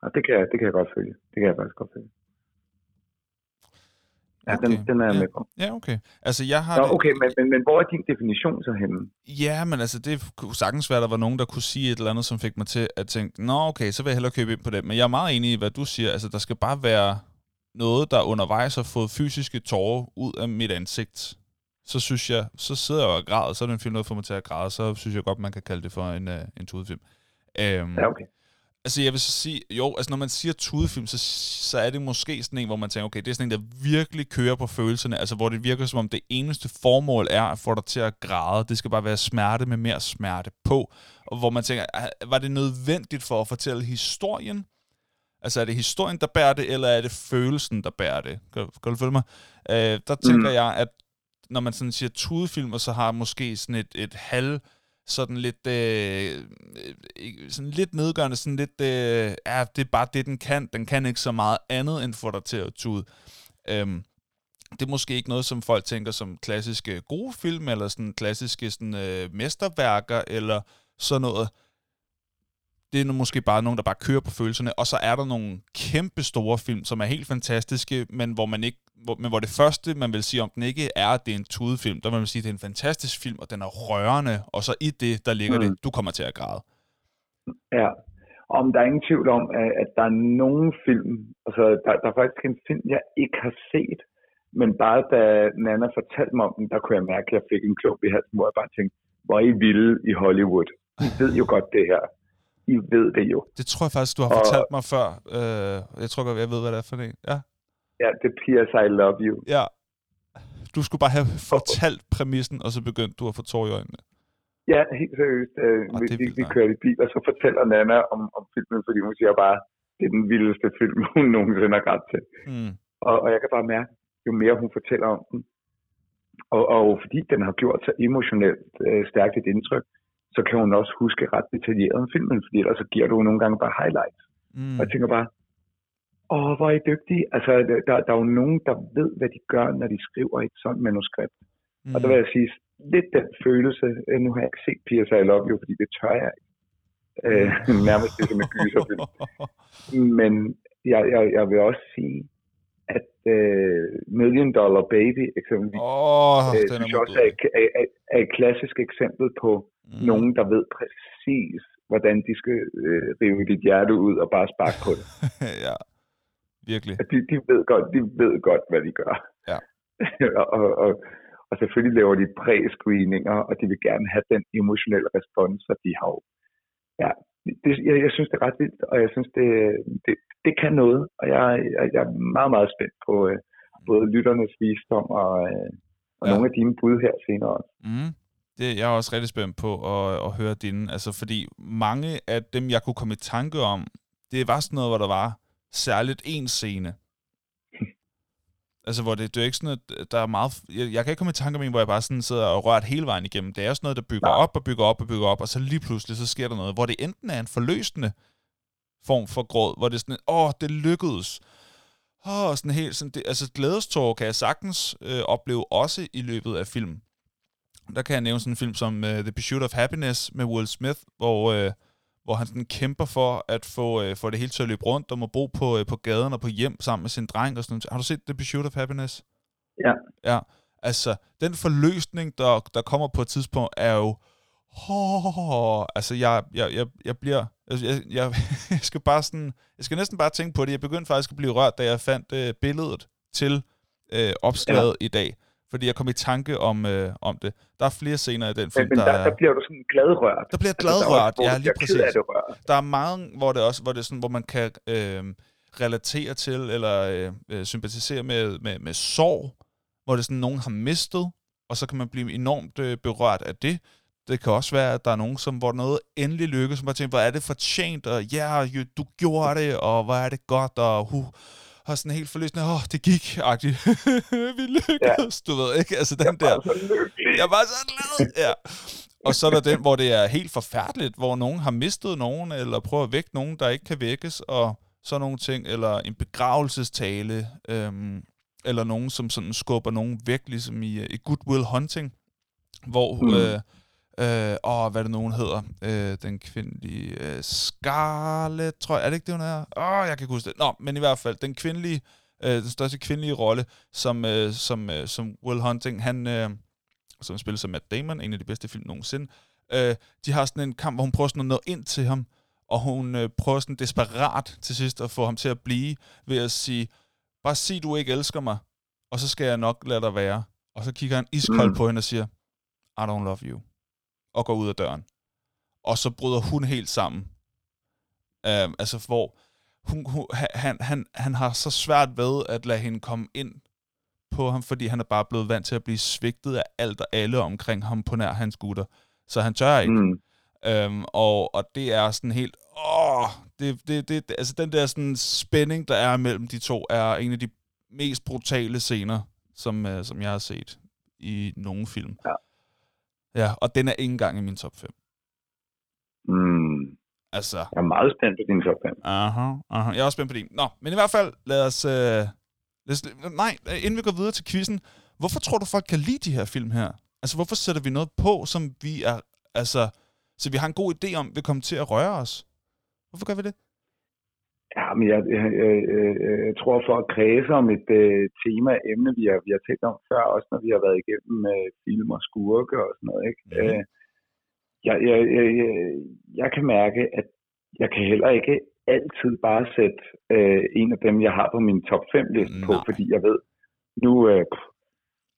[SPEAKER 2] Og det kan, jeg- det kan jeg godt følge. Det kan jeg faktisk godt følge. Ja, okay. den, den er jeg
[SPEAKER 1] ja.
[SPEAKER 2] med på.
[SPEAKER 1] Ja, okay. Altså, jeg har
[SPEAKER 2] Nå,
[SPEAKER 1] det-
[SPEAKER 2] okay, men, men, men hvor er din definition så henne?
[SPEAKER 1] Ja, men altså, det kunne sagtens være, at der var nogen, der kunne sige et eller andet, som fik mig til at tænke, nå okay, så vil jeg hellere købe ind på det. Men jeg er meget enig i, hvad du siger. Altså, der skal bare være noget, der undervejs har fået fysiske tårer ud af mit ansigt. Så synes jeg, så sidder jeg og græder, så er det en film, der får mig til at græde, så synes jeg godt, man kan kalde det for en, uh, en tudefilm. Um,
[SPEAKER 2] Ja, okay.
[SPEAKER 1] Altså, jeg vil så sige, jo, altså når man siger tudefilm, så, så er det måske sådan en, hvor man tænker, okay, det er sådan en, der virkelig kører på følelserne, altså hvor det virker som om det eneste formål er at få dig til at græde. Det skal bare være smerte med mere smerte på. Og hvor man tænker, ah, var det nødvendigt for at fortælle historien? Altså er det historien, der bærer det, eller er det følelsen, der bærer det? Kan, kan du følge mig? Øh, der tænker
[SPEAKER 2] Mm.
[SPEAKER 1] jeg, at når man sådan siger tudefilm, og så har måske sådan et, et halv sådan lidt, øh, øh, øh, sådan lidt nedgørende, sådan lidt, øh, ja, det er bare det, den kan. Den kan ikke så meget andet, end få dig til at tude. Øhm, det er måske ikke noget, som folk tænker som klassiske gode film, eller sådan klassiske sådan, øh, mesterværker, eller sådan noget. Det er nu måske bare nogen, der bare kører på følelserne, og så er der nogle kæmpe store film, som er helt fantastiske, men hvor man ikke, hvor, men hvor det første, man vil sige om den ikke er, at det er en tudefilm, der vil man sige, at det er en fantastisk film, og den er rørende, og så i det, der ligger mm. Det, du kommer til at græde.
[SPEAKER 2] Ja, om der er ingen tvivl om, at, der er nogen film, altså der, der er faktisk en film, jeg ikke har set, men bare da Nana fortalte mig om den, der kunne jeg mærke, at jeg fik en klump i halsen, hvor jeg bare tænkte, hvor I vilde i Hollywood. I ved jo godt det her. I ved det jo.
[SPEAKER 1] Det tror jeg faktisk, du har
[SPEAKER 2] Og-
[SPEAKER 1] fortalt mig før. Øh, jeg tror godt, jeg ved, hvad det er for en. Ja.
[SPEAKER 2] Ja, det er P.S. I Love You.
[SPEAKER 1] ja. Du skulle bare have fortalt præmissen, og så begyndte du at få tår i øjnene.
[SPEAKER 2] Ja, helt seriøst. Øh,
[SPEAKER 1] Og
[SPEAKER 2] vi, vi, vi kørte i bil, og så fortæller Nana om, om filmen, fordi hun siger bare, det er den vildeste film, hun nogensinde har grædt til.
[SPEAKER 1] Mm.
[SPEAKER 2] Og, og jeg kan bare mærke, jo mere hun fortæller om den, og, og fordi den har gjort så emotionelt øh, stærkt et indtryk, så kan hun også huske ret detaljeret om filmen, fordi ellers så giver du nogle gange bare highlights.
[SPEAKER 1] Mm.
[SPEAKER 2] Og jeg tænker bare, åh, hvor er I dygtige. Altså, der, der er jo nogen, der ved, hvad de gør, når de skriver et sådan manuskript.
[SPEAKER 1] Mm.
[SPEAKER 2] Og der vil jeg sige, lidt den følelse, øh, nu har jeg ikke set P.S. I Love You, fordi det tør jeg ikke. Øh, nærmest det som en gyserfilm. Men jeg, jeg, jeg vil også sige, at øh, Million Dollar Baby eksempelvis,
[SPEAKER 1] oh,
[SPEAKER 2] øh,
[SPEAKER 1] den er
[SPEAKER 2] også er, er, er, er et klassisk eksempel på
[SPEAKER 1] Mm.
[SPEAKER 2] nogen, der ved præcis, hvordan de skal øh, rive dit hjerte ud og bare sparke på det.
[SPEAKER 1] ja, virkelig.
[SPEAKER 2] De, de, ved godt, de ved godt, hvad de gør.
[SPEAKER 1] Ja.
[SPEAKER 2] og, og, og, selvfølgelig laver de præ-screeninger, og de vil gerne have den emotionelle respons, og de har jo, ja, det, jeg, jeg synes, det er ret vildt, og jeg synes, det, det, det kan noget, og jeg, jeg, jeg er meget, meget spændt på øh, både lytternes visdom og, øh, og
[SPEAKER 1] Ja.
[SPEAKER 2] nogle af dine bud her senere.
[SPEAKER 1] Mm. Det, jeg er også rigtig spændt på at, at høre dine. Altså, fordi mange af dem, jeg kunne komme i tanke om, det var sådan noget, hvor der var særligt en scene. Altså, hvor det, det er ikke sådan, at der er meget... Jeg, jeg kan ikke komme i tanke om en, hvor jeg bare sådan sidder og rørt hele vejen igennem. Det er sådan noget, der bygger
[SPEAKER 2] Nej.
[SPEAKER 1] op og bygger op og bygger op, og så lige pludselig, så sker der noget, hvor det enten er en forløsende form for gråd, hvor det er sådan, åh, det lykkedes. Åh, sådan helt sådan, det, altså glædestår kan jeg sagtens øh, opleve også i løbet af film. Der kan jeg nævne sådan en film som uh, The Pursuit of Happiness med Will Smith, hvor, uh, hvor han sådan kæmper for at få, uh, få det hele til at løbe rundt, og må bo på, uh, på gaden og på hjem sammen med sin dreng. Og sådan. Har du set The Pursuit of Happiness?
[SPEAKER 2] Ja.
[SPEAKER 1] Ja, altså den forløsning, der, der kommer på et tidspunkt, er jo... Oh, altså, jeg, jeg, jeg, jeg bliver... altså, Jeg, jeg, jeg skal bare sådan... Jeg skal næsten bare tænke på det. Jeg begyndte faktisk at blive rørt, da jeg fandt uh, billedet til uh, opslaget ja. i dag. Fordi jeg kom i tanke om, øh, om det. Der er flere scener i den film,
[SPEAKER 2] men, men
[SPEAKER 1] der,
[SPEAKER 2] der, der bliver du sådan gladrørt.
[SPEAKER 1] der bliver
[SPEAKER 2] Altså, der er
[SPEAKER 1] gladrørt, ja, lige præcis.
[SPEAKER 2] det rørt.
[SPEAKER 1] Der er meget, hvor det også, hvor det er sådan, hvor man kan øh, relatere til, eller øh, øh, sympatisere med, med, med sorg, hvor det sådan, nogen har mistet, og så kan man blive enormt øh, berørt af det. Det kan også være, at der er nogen, som, hvor noget endelig lykkes, som bare tænker, hvor er det fortjent, og ja, yeah, du gjorde det, og hvor er det godt, og hu, har sådan helt forløsende, åh, oh, det gik, agtigt. Vi lykkedes, ja. du ved, ikke? Altså den der,
[SPEAKER 2] Jeg er lykkelig.
[SPEAKER 1] jeg var så glad. Ja. Og så er der den, hvor det er helt forfærdeligt, hvor nogen har mistet nogen, eller prøver at vække nogen, der ikke kan vækkes, og sådan nogle ting, eller en begravelsestale, øhm, eller nogen, som sådan skubber nogen væk, ligesom i, øh, i Good Will Hunting, hvor. Mm. øh, øh, åh, hvad det nogen hedder, øh, den kvindelige øh, Scarlett, tror jeg, er det ikke det, hun er? Åh, jeg kan ikke huske det. Nå, men i hvert fald, den kvindelige, øh, den største kvindelige rolle, som, øh, som, øh, som Will Hunting, han, øh, som spiller som Matt Damon, en af de bedste film nogensinde, øh, de har sådan en kamp, hvor hun prøver sådan nå ind til ham, og hun øh, prøver sådan desperat til sidst at få ham til at blive, ved at sige, bare sig, du ikke elsker mig, og så skal jeg nok lade dig være. Og så kigger han iskoldt
[SPEAKER 2] Mm.
[SPEAKER 1] på hende og siger, I don't love you, og går ud af døren. Og så bryder hun helt sammen. Øh, altså, hvor hun, hun, han, han, han har så svært ved at lade hende komme ind på ham, fordi han er bare blevet vant til at blive svigtet af alt og alle omkring ham på nær hans gutter. Så han tør ikke.
[SPEAKER 2] Mm.
[SPEAKER 1] Øhm, og, og det er sådan helt, åh, det, det, det, det- altså den der sådan spænding, der er mellem de to, er en af de mest brutale scener, som, øh, som jeg har set i nogen film.
[SPEAKER 2] Ja.
[SPEAKER 1] Ja, og den er ikke engang i min top 5.
[SPEAKER 2] Mm.
[SPEAKER 1] Altså,
[SPEAKER 2] Jeg er meget spændt på din top 5.
[SPEAKER 1] aha, aha. Jeg er også spændt på din. Nå, men i hvert fald, lad os... Øh, lad os nej, inden vi går videre til quizzen, hvorfor tror du, folk kan lide de her film her? Altså, hvorfor sætter vi noget på, som vi er... Altså, så vi har en god idé om, vil komme til at røre os? Hvorfor gør vi det?
[SPEAKER 2] Ja, men jeg, jeg, jeg, jeg, tror for at kredse om et øh, tema, emne, vi har, vi har talt om før, også når vi har været igennem øh, film og skurke og sådan noget. Ikke?
[SPEAKER 1] Mhm.
[SPEAKER 2] Øh, jeg, jeg, jeg, jeg, jeg kan mærke, at jeg kan heller ikke altid bare sætte øh, en af dem, jeg har på min top 5 liste på, fordi jeg ved, nu, øh,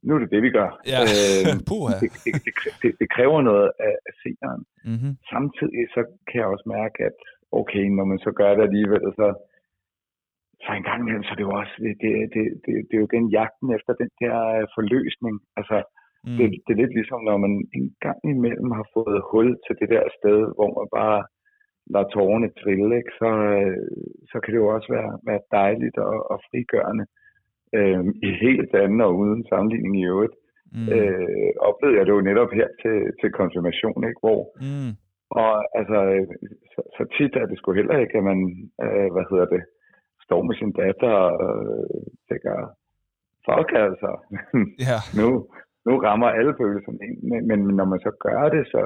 [SPEAKER 2] nu er det det, vi gør.
[SPEAKER 1] Ja,
[SPEAKER 2] Øh, det, det, det, det kræver noget af, af seeren.
[SPEAKER 1] Mm-hmm.
[SPEAKER 2] Samtidig så kan jeg også mærke, at okay, når man så gør det alligevel, så, så en gang imellem, så er det jo også, det, det, det, det, det er jo igen jagten efter den der øh, forløsning. Altså,
[SPEAKER 1] Mm.
[SPEAKER 2] det, det er lidt ligesom, når man en gang imellem har fået hul til det der sted, hvor man bare lader tårerne trille, ikke? Så, øh, så kan det jo også være, være dejligt og, og frigørende. Øh, I helt andet og uden sammenligning i øvrigt.
[SPEAKER 1] Mm.
[SPEAKER 2] Øh, oplevede jeg det jo netop her til, til konfirmation, ikke? hvor
[SPEAKER 1] Mm.
[SPEAKER 2] Og altså, så, så tit er det sgu heller ikke, at man, øh, hvad hedder det, står med sin datter og øh, tænker, fuck altså,
[SPEAKER 1] Ja.
[SPEAKER 2] nu, nu rammer alle følelserne ind. Men, men når man så gør det, så,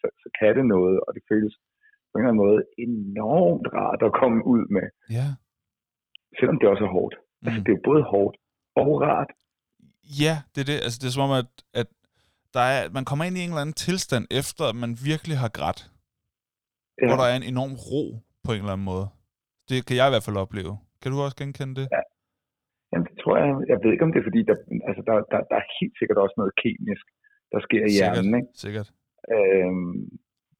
[SPEAKER 2] så, så kan det noget, og det føles på en eller anden måde enormt rart at komme ud med,
[SPEAKER 1] Ja.
[SPEAKER 2] selvom det også er hårdt. Mm. Altså,
[SPEAKER 1] Mm.
[SPEAKER 2] det er både hårdt og rart.
[SPEAKER 1] Ja, det er det. Altså, det er som om, at, at der er, man kommer ind i en eller anden tilstand, efter at man virkelig har grædt. Ja. Hvor der er en enorm ro på en eller anden måde. Det kan jeg i hvert fald opleve. Kan du også genkende det?
[SPEAKER 2] Ja. Jamen, det tror jeg, jeg ved ikke, om det er fordi, der, altså, der, der, der er helt sikkert også noget kemisk, der sker i hjernen, ikke?
[SPEAKER 1] Sikkert.
[SPEAKER 2] Øhm,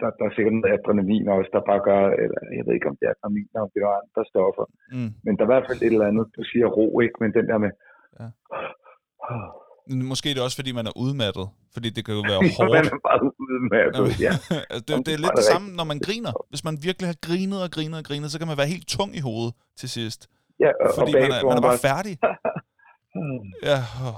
[SPEAKER 2] der, der er sikkert noget adrenalin også, der bare gør, eller jeg ved ikke, om det er adrenalin, eller om det er andre stoffer.
[SPEAKER 1] Mm.
[SPEAKER 2] Men der er i hvert fald et eller andet, du siger ro, ikke? Men den der med...
[SPEAKER 1] Ja. Måske er det også, fordi man er udmattet. Fordi det kan jo være
[SPEAKER 2] Når man
[SPEAKER 1] hårdt.
[SPEAKER 2] er bare du, ja.
[SPEAKER 1] Det, det er lidt det samme, når man griner. Hvis man virkelig har grinet og grinet og grinet, så kan man være helt tung i hovedet til sidst.
[SPEAKER 2] ja og,
[SPEAKER 1] Fordi
[SPEAKER 2] og
[SPEAKER 1] man er, man er bare færdig. Ja, oh,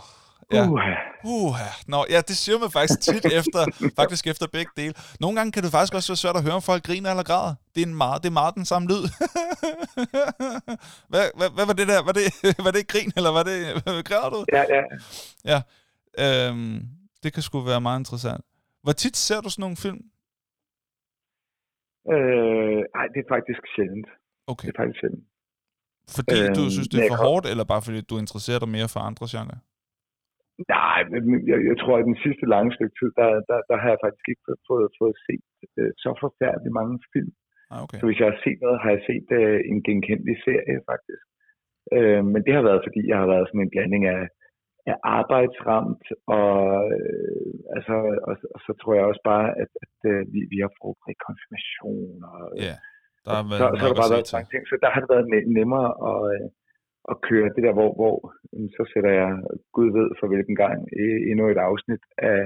[SPEAKER 1] ja.
[SPEAKER 2] Uh,
[SPEAKER 1] Uh, Nå, ja, det siger man faktisk tit efter, faktisk efter begge dele. Nogle gange kan det faktisk også være svært at høre, om folk griner eller græder. Det er, en meget, det er meget den samme lyd. hvad, hvad, hvad, var det der? Var det, var det grin, eller var det, græder du?
[SPEAKER 2] ja, ja.
[SPEAKER 1] Ja, øhm, det kan sgu være meget interessant. Hvor tit ser du sådan nogle film?
[SPEAKER 2] Øh, ej, det er faktisk sjældent.
[SPEAKER 1] Okay,
[SPEAKER 2] Det er faktisk sjældent.
[SPEAKER 1] fordi du
[SPEAKER 2] øhm,
[SPEAKER 1] synes, det er for hårdt, eller bare fordi du interesserer dig mere for andre genrer?
[SPEAKER 2] Nej, jeg, jeg tror, at den sidste lange stykke tid, der, der, der har jeg faktisk ikke fået, fået, fået set øh, så forfærdeligt mange film.
[SPEAKER 1] Ah, okay.
[SPEAKER 2] Så hvis jeg har set noget, har jeg set øh, en genkendelig serie, faktisk. Øh, men det har været, fordi jeg har været sådan en blanding af er arbejdsramt, og, øh, altså, og, og så tror jeg også bare, at, at, øh, vi, vi har forberedt konfirmation, og,
[SPEAKER 1] Ja, der har været
[SPEAKER 2] så har der bare været mange ting, så der har det været nem- nemmere at, øh, at køre det der, hvor, hvor så sætter jeg, Gud ved for hvilken gang, endnu et afsnit af,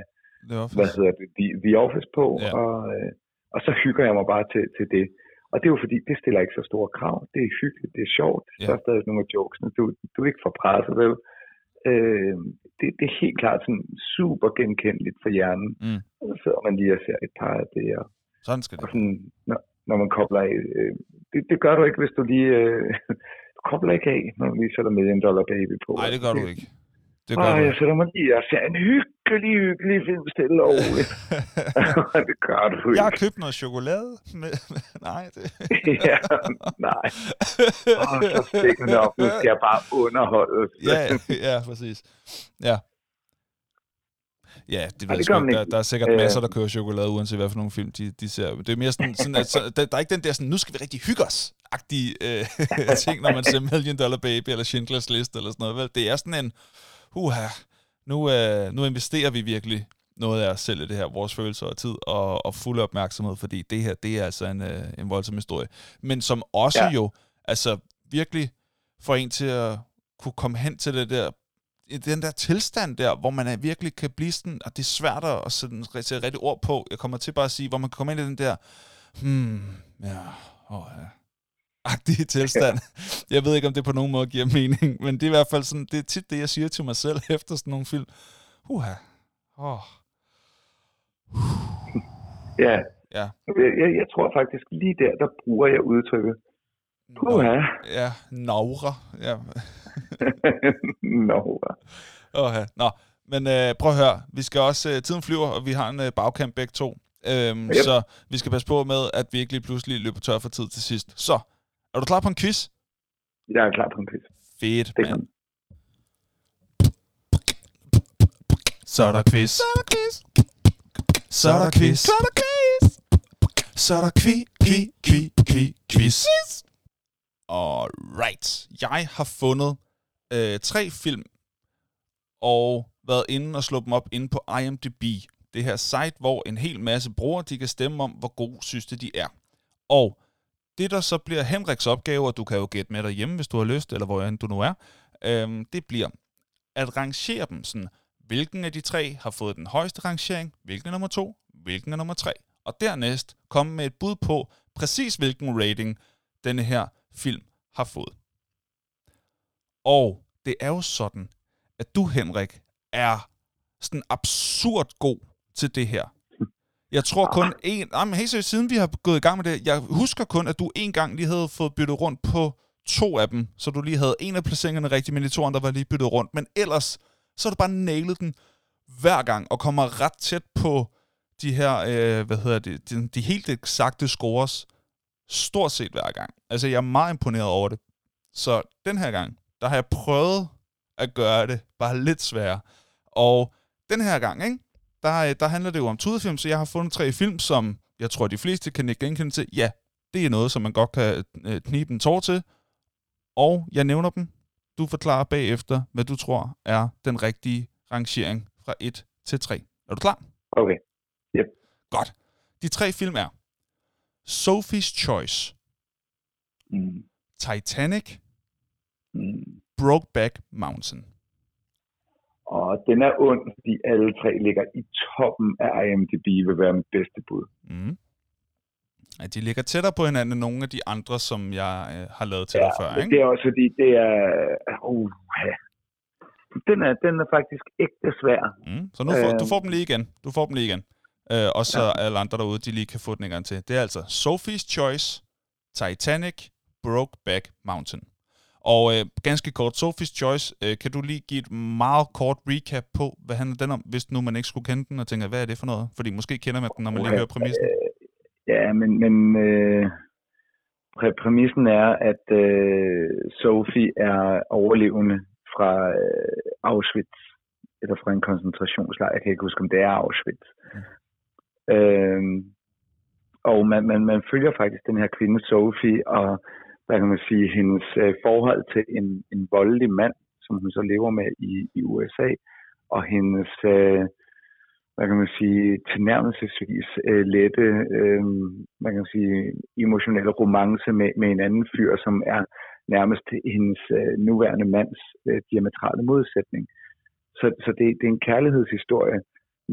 [SPEAKER 2] hvad hedder det, The, The Office på,
[SPEAKER 1] Ja.
[SPEAKER 2] og, øh, og så hygger jeg mig bare til, til det. Og det er jo fordi, det stiller ikke så store krav. Det er hyggeligt, det er sjovt.
[SPEAKER 1] Ja.
[SPEAKER 2] Der er stadig nogle af jokesene. Du, du er ikke for presset, vel? Øh, det, det er helt klart sådan super genkendeligt for hjernen.
[SPEAKER 1] Mm.
[SPEAKER 2] Og så sidder man lige og ser et par af det, og,
[SPEAKER 1] Sådan skal
[SPEAKER 2] og
[SPEAKER 1] det.
[SPEAKER 2] sådan, når, når man kobler af. Øh, det, det gør du ikke, hvis du lige... Øh, kobler ikke af, når lige sætter Million Dollar Baby på.
[SPEAKER 1] Nej, det gør du ikke. Det gør
[SPEAKER 2] Åh,
[SPEAKER 1] du
[SPEAKER 2] jeg
[SPEAKER 1] ikke.
[SPEAKER 2] sætter mig lige og ser en hyggelig, hyggelig film stille og roligt. det gør du ikke.
[SPEAKER 1] Jeg har købt noget chokolade. Med... Nej, det...
[SPEAKER 2] ja, nej. Åh, så stikkende op. Nu skal jeg bare underholdes.
[SPEAKER 1] ja, ja, præcis. Ja. Ja, det ved
[SPEAKER 2] det
[SPEAKER 1] jeg ikke. Der, der er sikkert
[SPEAKER 2] Øh.
[SPEAKER 1] masser, der kører chokolade, uanset hvad for nogle film de, de ser. Det er mere sådan, sådan at, så, der, der er ikke den der sådan, nu skal vi rigtig hygge os agtige øh, ting, når man ser Million Dollar Baby eller Schindlers List eller sådan noget. Vel? Det er sådan en, uha, nu, øh, nu investerer vi virkelig noget af os selv i det her, vores følelser og tid og, og fuld opmærksomhed, fordi det her, det er altså en, øh, en voldsom historie. Men som også ja. Jo, altså virkelig får en til at kunne komme hen til det der den der tilstand der, hvor man er, virkelig kan blive sådan, og det er svært at sætte, sætte rigtig ord på. Jeg kommer til bare at sige, hvor man kan komme ind i den der, hmm, ja, åh ja, agtige tilstand. Jeg ved ikke, om det på nogen måde giver mening, men det er i hvert fald sådan, det er tit det, jeg siger til mig selv efter sådan nogle film. Uha, åh,
[SPEAKER 2] Ja.
[SPEAKER 1] Ja.
[SPEAKER 2] Jeg, jeg, tror faktisk lige der, der bruger jeg udtrykket. Puha.
[SPEAKER 1] ja, Naura, ja,
[SPEAKER 2] Nå.
[SPEAKER 1] Åh, ja. Nå, men øh, prøv at høre. Vi skal også... Øh, tiden flyver, og vi har en øh, bagkamp begge to. Øhm,
[SPEAKER 2] Yep.
[SPEAKER 1] Så vi skal passe på med, at vi ikke lige pludselig løber tør for tid til sidst. Så, er du klar på en quiz?
[SPEAKER 2] Jeg er klar på en quiz.
[SPEAKER 1] Fedt,
[SPEAKER 2] Det
[SPEAKER 1] mand.
[SPEAKER 2] sådan.
[SPEAKER 1] Så er der quiz. Så er der quiz. Så er der quiz. Så er der quiz. Så er der kvi, kvi, kvi, kvi, quiz. Alright. Jeg har fundet øh, tre film og været inde og slå dem op inde på IMDb. Det her site, hvor en hel masse brugere, de kan stemme om, hvor gode synes de, de er. Og det, der så bliver Henriks opgave, og du kan jo gætte med derhjemme, hvis du har lyst, eller hvor end du nu er, øh, det bliver at rangere dem sådan, hvilken af de tre har fået den højeste rangering, hvilken er nummer to, hvilken er nummer tre. Og dernæst komme med et bud på præcis hvilken rating denne her film har fået. Og det er jo sådan, at du, Henrik, er sådan absurd god til det her. Jeg tror kun en... Nej, men helt seriøst, siden vi har gået i gang med det, jeg husker kun, at du en gang lige havde fået byttet rundt på to af dem, så du lige havde en af placeringerne rigtigt, men de to andre var lige byttet rundt. Men ellers, så har du bare nailet den hver gang, og kommer ret tæt på de her, øh, hvad hedder det, de, de helt eksakte scores, stort set hver gang. Altså, jeg er meget imponeret over det. Så den her gang, der har jeg prøvet at gøre det bare lidt sværere. Og den her gang, ikke? Der, der handler det jo om tudefilm, så jeg har fundet tre film, som jeg tror, de fleste kan ikke genkende til. Ja, det er noget, som man godt kan øh, knibe en tår til. Og jeg nævner dem. Du forklarer bagefter, hvad du tror er den rigtige rangering fra 1 til 3. Er du klar?
[SPEAKER 2] Okay.
[SPEAKER 1] Godt. De tre film er Sophie's Choice,
[SPEAKER 2] Mm.
[SPEAKER 1] Titanic. Brokeback Mountain.
[SPEAKER 2] Og den er ond, fordi alle tre ligger i toppen af IMDb vil være mit bedste bud.
[SPEAKER 1] Mm. Ja, de ligger tættere på hinanden end nogle af de andre, som jeg øh, har lavet til dig før, ikke?
[SPEAKER 2] det er også fordi, det er... Uh, den, er den er faktisk ægte svær.
[SPEAKER 1] Mm. Så nu får,
[SPEAKER 2] Øh.
[SPEAKER 1] du får dem lige igen. Du får dem lige igen. Øh, og så ja. alle andre derude, de lige kan få den en gang til. Det er altså Sophie's Choice, Titanic, Brokeback Mountain. Og øh, ganske kort, Sophie's Choice, øh, kan du lige give et meget kort recap på, hvad handler den om, hvis nu man ikke skulle kende den, og tænker, hvad er det for noget? Fordi måske kender man den, når man lige hører præmissen.
[SPEAKER 2] Ja, men, men øh, præ- præmissen er, at øh, Sophie er overlevende fra øh, Auschwitz, eller fra en koncentrationslejr. Jeg kan ikke huske, om det er Auschwitz.
[SPEAKER 1] Mm.
[SPEAKER 2] Øh, og man, man, man følger faktisk den her kvinde, Sophie, og hvad kan man sige, hendes øh, forhold til en, en voldelig mand, som hun så lever med i, i USA, og hendes, øh, hvad kan man sige, tilnærmelsesvis øh, lette, øh, hvad kan man sige, emotionelle romance med, med en anden fyr, som er nærmest hendes øh, nuværende mands øh, diametrale modsætning. Så, så det, det er en kærlighedshistorie,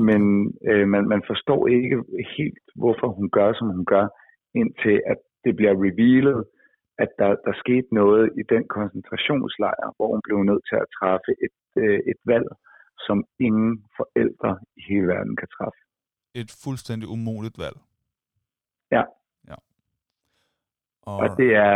[SPEAKER 2] men øh, man, man forstår ikke helt, hvorfor hun gør, som hun gør, indtil at det bliver revealet, at der, der skete noget i den koncentrationslejr, hvor hun blev nødt til at træffe et, øh, et valg, som ingen forældre i hele verden kan træffe.
[SPEAKER 1] Et fuldstændig umuligt valg.
[SPEAKER 2] Ja.
[SPEAKER 1] ja.
[SPEAKER 2] Og, og det er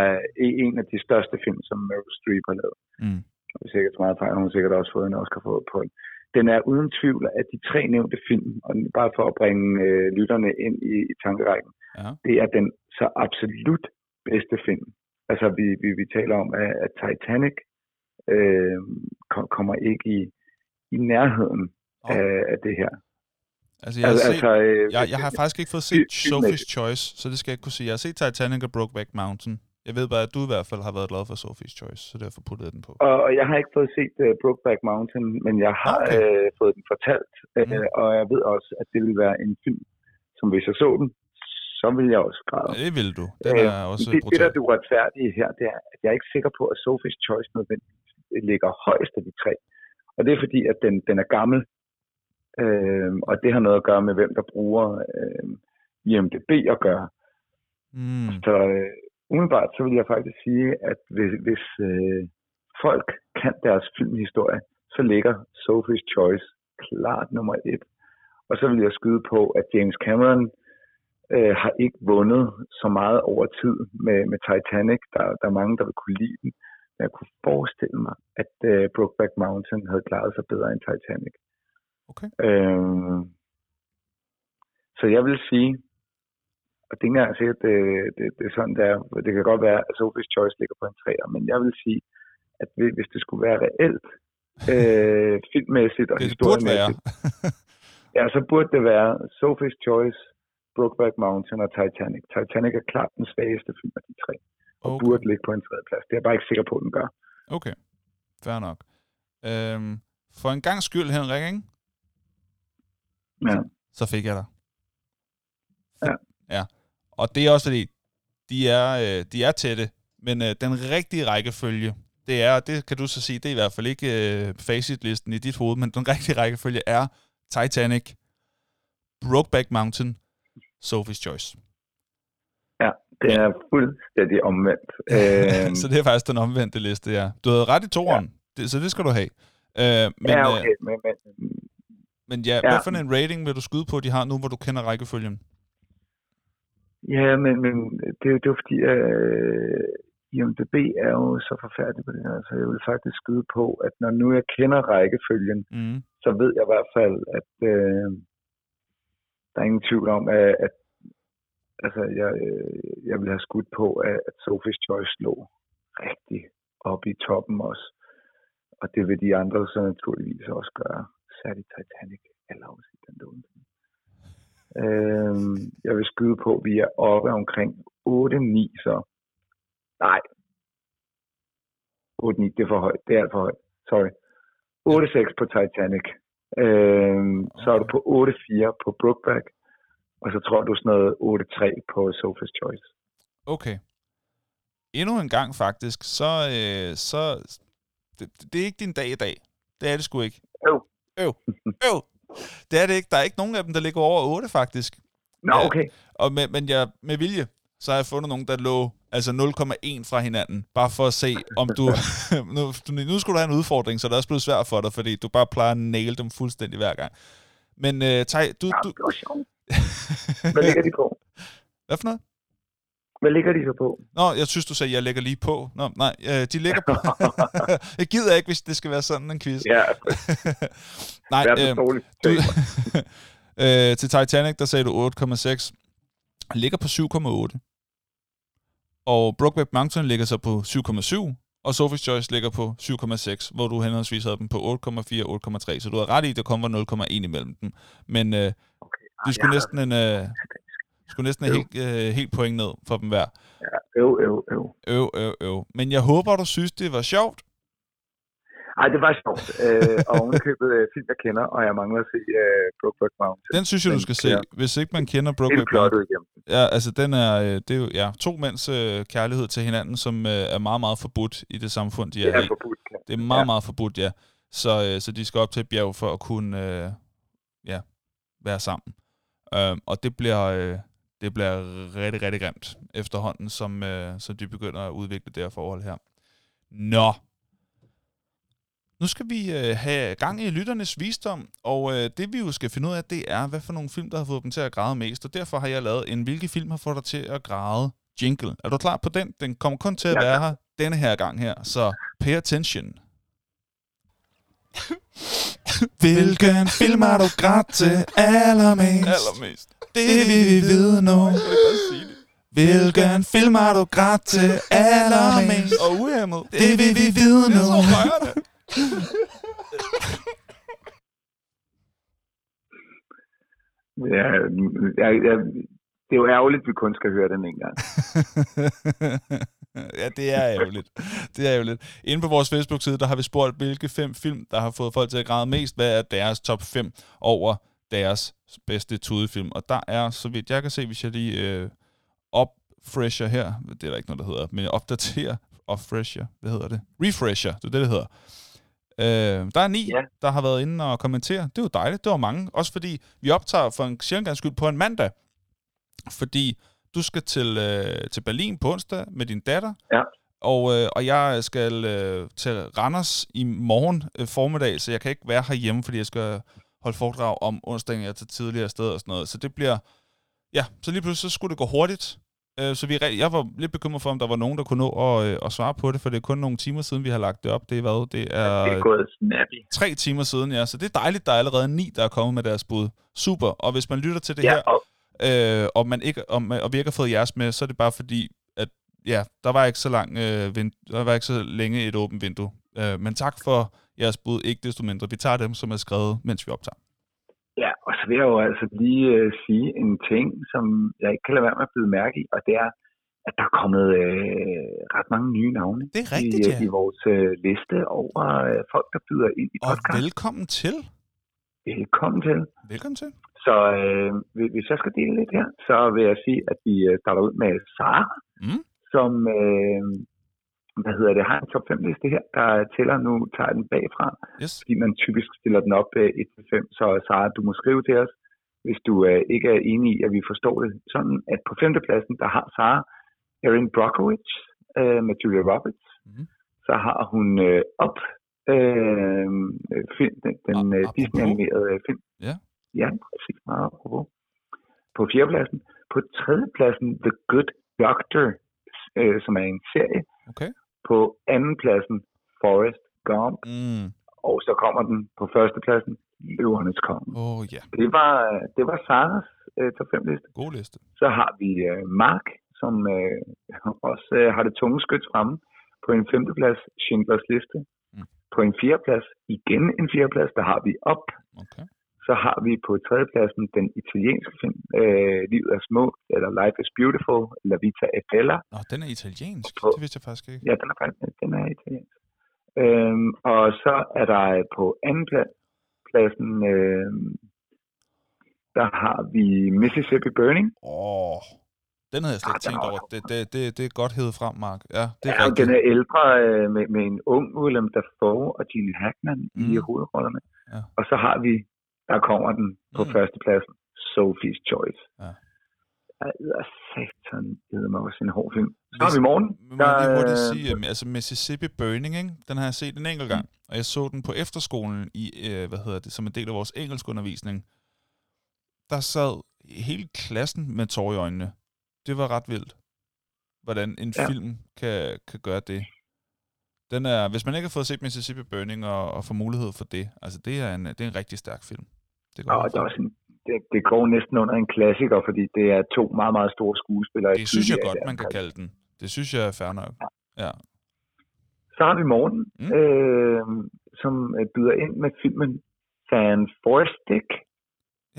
[SPEAKER 2] en af de største film, som Meryl Streep har lavet. Mm. Det er sikkert meget fejl, hun har sikkert også fået en Oscar for på den. Den er uden tvivl af de tre nævnte film, og bare for at bringe øh, lytterne ind i, i tankerækken, ja. det er den så absolut bedste film. Altså, vi, vi, vi taler om, at, at Titanic øh, kommer ikke i, i nærheden oh. af, af det her.
[SPEAKER 1] Altså, jeg, har altså, set, altså, øh, jeg, jeg har faktisk ikke fået set Sophie's Choice, så det skal jeg ikke kunne sige. Jeg har set Titanic og Brokeback Mountain. Jeg ved bare, at du i hvert fald har været glad for Sophie's Choice, så derfor puttede jeg den på.
[SPEAKER 2] Og, og jeg har ikke fået set uh, Brokeback Mountain, men jeg har okay. uh, fået den fortalt, uh, mm. og jeg ved også, at det vil være en film, som hvis jeg så den, så vil jeg også græde.
[SPEAKER 1] Ja, det vil du. Den er uh, også
[SPEAKER 2] det, det, der er det uretfærdige her, det er, at jeg er ikke sikker på, at Sophie's Choice nødvendigvis ligger højst af de tre. Og det er fordi, at den, den er gammel, øh, og det har noget at gøre med, hvem der bruger øh, IMDB at gøre. Mm. Så øh, umiddelbart så vil jeg faktisk sige, at hvis, hvis øh, folk kan deres filmhistorie, så ligger Sophie's Choice klart nummer et. Og så vil jeg skyde på, at James Cameron øh, har ikke vundet så meget over tid med, med Titanic. Der, der er mange, der vil kunne lide den. Men jeg kunne forestille mig, at øh, Brokeback Mountain havde klaret sig bedre end Titanic.
[SPEAKER 1] Okay.
[SPEAKER 2] Øh, så jeg vil sige, og det er ikke engang sikkert, det, det, det er sådan, det er. Det kan godt være, at Sophie's Choice ligger på en træer, men jeg vil sige, at hvis det skulle være reelt, øh, filmmæssigt og det historiemæssigt, ja, så burde det være Sophie's Choice, Brokeback Mountain og Titanic. Titanic er klart den svageste film af de tre, og okay. burde ligge på en tredje plads. Det er jeg bare ikke sikker på, at den gør.
[SPEAKER 1] Okay, fair nok. Øhm, for en gang skyld, Henrik, ikke?
[SPEAKER 2] Ja.
[SPEAKER 1] Så fik jeg dig.
[SPEAKER 2] Ja.
[SPEAKER 1] Ja. Og det er også fordi, de er, øh, de er tætte, men øh, den rigtige rækkefølge, det er, det kan du så sige, det er i hvert fald ikke øh, facitlisten i dit hoved, men den rigtige rækkefølge er Titanic, Brokeback Mountain, Sophie's Choice.
[SPEAKER 2] Ja, det er fuldstændig omvendt.
[SPEAKER 1] Øhm. så det er faktisk den omvendte liste, ja. Du havde ret i toren, ja. det, så det skal du have. Øh, men,
[SPEAKER 2] ja, okay. Øh, men, men,
[SPEAKER 1] men ja, ja, hvad for en rating vil du skyde på, de har nu, hvor du kender rækkefølgen?
[SPEAKER 2] Ja, men, men det, det er jo fordi, at øh, IMDB er jo så forfærdelig på det her, så jeg vil faktisk skyde på, at når nu jeg kender rækkefølgen, mm. så ved jeg i hvert fald, at øh, der er ingen tvivl om, at, at altså, jeg, øh, jeg vil have skudt på, at, at Sophie's Choice lå rigtig oppe i toppen også. Og det vil de andre så naturligvis også gøre, særligt Titanic eller også den der Øh, jeg vil skyde på, at vi er oppe omkring 8-9, så nej. 8-9, det er for højt. Det er alt for højt. Sorry. 8-6 på Titanic. Øh, så er du på 8-4 på Brookback. Og så tror du sådan noget 8-3 på Sophie's Choice.
[SPEAKER 1] Okay. Endnu en gang faktisk, så, øh, så det, det er ikke din dag i dag. Det er det sgu ikke.
[SPEAKER 2] Øv.
[SPEAKER 1] Øv. Øv. Det er det ikke. Der er ikke nogen af dem, der ligger over 8, faktisk.
[SPEAKER 2] Nå, okay.
[SPEAKER 1] Og med, men jeg, med vilje, så har jeg fundet nogen, der lå altså 0,1 fra hinanden. Bare for at se, om du... nu, nu skulle du have en udfordring, så det er også blevet svært for dig, fordi du bare plejer at nail dem fuldstændig hver gang. Men uh, Tej, du... Ja,
[SPEAKER 2] du... det var sjovt. Hvad ligger de på?
[SPEAKER 1] Hvad for noget?
[SPEAKER 2] Hvad ligger de så på?
[SPEAKER 1] Nå, jeg synes, du sagde, at jeg lægger lige på. Nå, nej, øh, de ligger på. jeg gider ikke, hvis det skal være sådan en quiz.
[SPEAKER 2] Ja.
[SPEAKER 1] nej, øh, du, øh, til Titanic, der sagde du 8,6. Ligger på 7,8. Og Brokeback Mountain ligger så på 7,7. Og Sophie's Choice ligger på 7,6, hvor du henholdsvis havde dem på 8,4 og 8,3. Så du har ret i, at der var 0,1 imellem dem. Men øh, okay. du skulle næsten en... Øh, skulle næsten have helt, øh, helt point ned for dem hver.
[SPEAKER 2] Ja, øv, øv, øv.
[SPEAKER 1] Øv, øv, øv. Men jeg håber, du synes, det var sjovt.
[SPEAKER 2] Ej, det var sjovt. Øh, og ovenkøbet øh, film, jeg kender, og jeg mangler at se øh, Brokeback Mountain.
[SPEAKER 1] Den synes jeg, du skal se,
[SPEAKER 2] Ja.
[SPEAKER 1] hvis ikke man kender Brokeback Mountain.
[SPEAKER 2] igennem.
[SPEAKER 1] Ja, altså den er, øh, det er jo ja, to mænds øh, kærlighed til hinanden, som øh, er meget, meget forbudt i det samfund, de
[SPEAKER 2] Det
[SPEAKER 1] er
[SPEAKER 2] er
[SPEAKER 1] i.
[SPEAKER 2] forbudt. jeg
[SPEAKER 1] Det er meget,
[SPEAKER 2] Ja.
[SPEAKER 1] meget forbudt, ja. Så, øh, så de skal op til et bjerg for at kunne øh, ja, være sammen. Øh, og det bliver, øh, det bliver rigtig, rigtig grimt efterhånden, som, øh, som de begynder at udvikle det her forhold her. Nå. Nu skal vi øh, have gang i lytternes visdom, og øh, det vi jo skal finde ud af, det er, hvad for nogle film, der har fået dem til at græde mest, og derfor har jeg lavet en, hvilke film har fået dig til at græde jingle. Er du klar på den? Den kommer kun til at være her denne her gang her, så pay attention. Hvilken film har du grædt til allermest? Allermest. Det vil vi vide nu. Hvilken film har du grædt til allermest? Og uhemmet. Det vil vi vide nu.
[SPEAKER 2] Ja, jeg, jeg, det er jo ærgerligt, at vi kun skal høre den en gang.
[SPEAKER 1] ja, det er ærgerligt. Det er ærgerligt. Inde på vores Facebook-side, der har vi spurgt, hvilke fem film, der har fået folk til at græde mest. Hvad er deres top 5 over deres bedste tudefilm? Og der er, så vidt jeg kan se, hvis jeg lige øh, opfresher her, det er der ikke noget, der hedder, men jeg opdaterer, opfresher, hvad hedder det? Refresher, det er det, det hedder. Øh, der er ni,
[SPEAKER 2] Ja.
[SPEAKER 1] der har været inde og kommentere. Det er jo dejligt, det var mange. Også fordi vi optager for en sjældent skyld på en mandag. Fordi du skal til, øh, til Berlin på onsdag med din datter.
[SPEAKER 2] Ja.
[SPEAKER 1] Og, øh, og jeg skal øh, til Randers i morgen øh, formiddag, så jeg kan ikke være herhjemme, fordi jeg skal holde foredrag om onsdagen, jeg tager tidligere sted og sådan noget. Så det bliver... Ja, så lige pludselig så skulle det gå hurtigt. Øh, så vi, jeg var lidt bekymret for, om der var nogen, der kunne nå at, øh, at svare på det, for det er kun nogle timer siden, vi har lagt det op. Det er hvad? Det er,
[SPEAKER 2] Det er gået snappy.
[SPEAKER 1] tre timer siden, ja. Så det er dejligt, der er allerede ni, der er kommet med deres bud. Super. Og hvis man lytter til det
[SPEAKER 2] Ja,
[SPEAKER 1] her,
[SPEAKER 2] og,
[SPEAKER 1] øh, og, man ikke, og, og vi ikke har fået jeres med, så er det bare fordi, at ja, der var ikke så lang, øh, vind, der var ikke så længe et åbent vindue. Øh, men tak for jeres bud, ikke desto mindre. Vi tager dem, som er skrevet, mens vi optager.
[SPEAKER 2] Ja, og så vil jeg jo altså lige øh, sige en ting, som jeg ikke kan lade være med at byde mærke i, og det er, at der er kommet øh, ret mange nye navne
[SPEAKER 1] Det er rigtigt,
[SPEAKER 2] i,
[SPEAKER 1] ja.
[SPEAKER 2] øh, i vores øh, liste over øh, folk, der byder ind i
[SPEAKER 1] Og
[SPEAKER 2] podcast.
[SPEAKER 1] velkommen til.
[SPEAKER 2] Velkommen til.
[SPEAKER 1] Velkommen til.
[SPEAKER 2] Så øh, hvis- hvis jeg skal dele lidt her, så vil jeg sige, at vi øh, starter ud med Sara,
[SPEAKER 1] Mm.
[SPEAKER 2] som øh, hvad hedder det, har en top 5 liste her, der tæller nu, tager den bagfra,
[SPEAKER 1] Yes.
[SPEAKER 2] fordi man typisk stiller den op øh, 1-5. Så Sara, du må skrive til os, hvis du øh, ikke er enig i, at vi forstår det sådan, at på femtepladsen, der har Sara Erin Brockovich øh, med Julia Roberts.
[SPEAKER 1] Mhm.
[SPEAKER 2] Så har hun øh, op øh, film, den, den øh? Disney-animerede film.
[SPEAKER 1] Ja.
[SPEAKER 2] Ja, præcis meget apropos. På fjerdepladsen. På tredjepladsen The Good Doctor, øh, som er en serie.
[SPEAKER 1] Okay.
[SPEAKER 2] På andenpladsen Forrest Gump.
[SPEAKER 1] Mm.
[SPEAKER 2] Og så kommer den på førstepladsen Løvernes Konge.
[SPEAKER 1] Oh, ja.
[SPEAKER 2] Det var, det var Saras øh, top 5 liste.
[SPEAKER 1] God liste.
[SPEAKER 2] Så har vi øh, Mark, som øh, også øh, har det tunge skyt fremme. På en femteplads Schindlers liste.
[SPEAKER 1] Mm.
[SPEAKER 2] På en fjerdeplads, igen en fjerdeplads, der har vi Op. Så har vi på tredjepladsen den italienske film, øh, Livet er smukt, eller Life is Beautiful, eller Vita e Bella.
[SPEAKER 1] Nå, den er italiensk.
[SPEAKER 2] På-
[SPEAKER 1] Det vidste jeg faktisk ikke.
[SPEAKER 2] Ja, den er faktisk den er italiensk. Øhm, og så er der på anden pla- pladsen, øh, der har vi Mississippi Burning.
[SPEAKER 1] Åh, den havde jeg slet
[SPEAKER 2] Ah,
[SPEAKER 1] ikke tænkt
[SPEAKER 2] er
[SPEAKER 1] over. Det, det, det, det er godt hævet frem, Mark. Ja, det er
[SPEAKER 2] Ja, den er ældre øh, med, med en ung Willem Dafoe og Gene Hackman mm. i hovedrollerne.
[SPEAKER 1] Ja.
[SPEAKER 2] Og så har vi, der kommer den på
[SPEAKER 1] Mm.
[SPEAKER 2] førstepladsen, Sophie's Choice.
[SPEAKER 1] Ja.
[SPEAKER 2] Jeg er satan, det er også en hård film. Har
[SPEAKER 1] Hvis-
[SPEAKER 2] vi morgen.
[SPEAKER 1] Må jeg lige hurtigt
[SPEAKER 2] øh,
[SPEAKER 1] sige, at altså Mississippi Burning, ikke? den har jeg set en enkelt gang, og jeg så den på efterskolen i, øh, hvad hedder det, som en del af vores engelskundervisning. Der sad hele klassen med tårer i øjnene. Det var ret vildt, hvordan en
[SPEAKER 2] Ja.
[SPEAKER 1] film kan, kan gøre det. Den er, hvis man ikke har fået set Mississippi Burning og, og får mulighed for det, altså det er en, det er en rigtig stærk film. Det går
[SPEAKER 2] Og er en, det, det går næsten under en klassiker, fordi det er to meget, meget store skuespillere.
[SPEAKER 1] det synes jeg godt, man kan
[SPEAKER 2] deres
[SPEAKER 1] kalde den. Det synes jeg er fair nok. Ja.
[SPEAKER 2] Så har vi Morten,
[SPEAKER 1] Mm.
[SPEAKER 2] øh, som øh, byder ind med filmen Fan Forstic.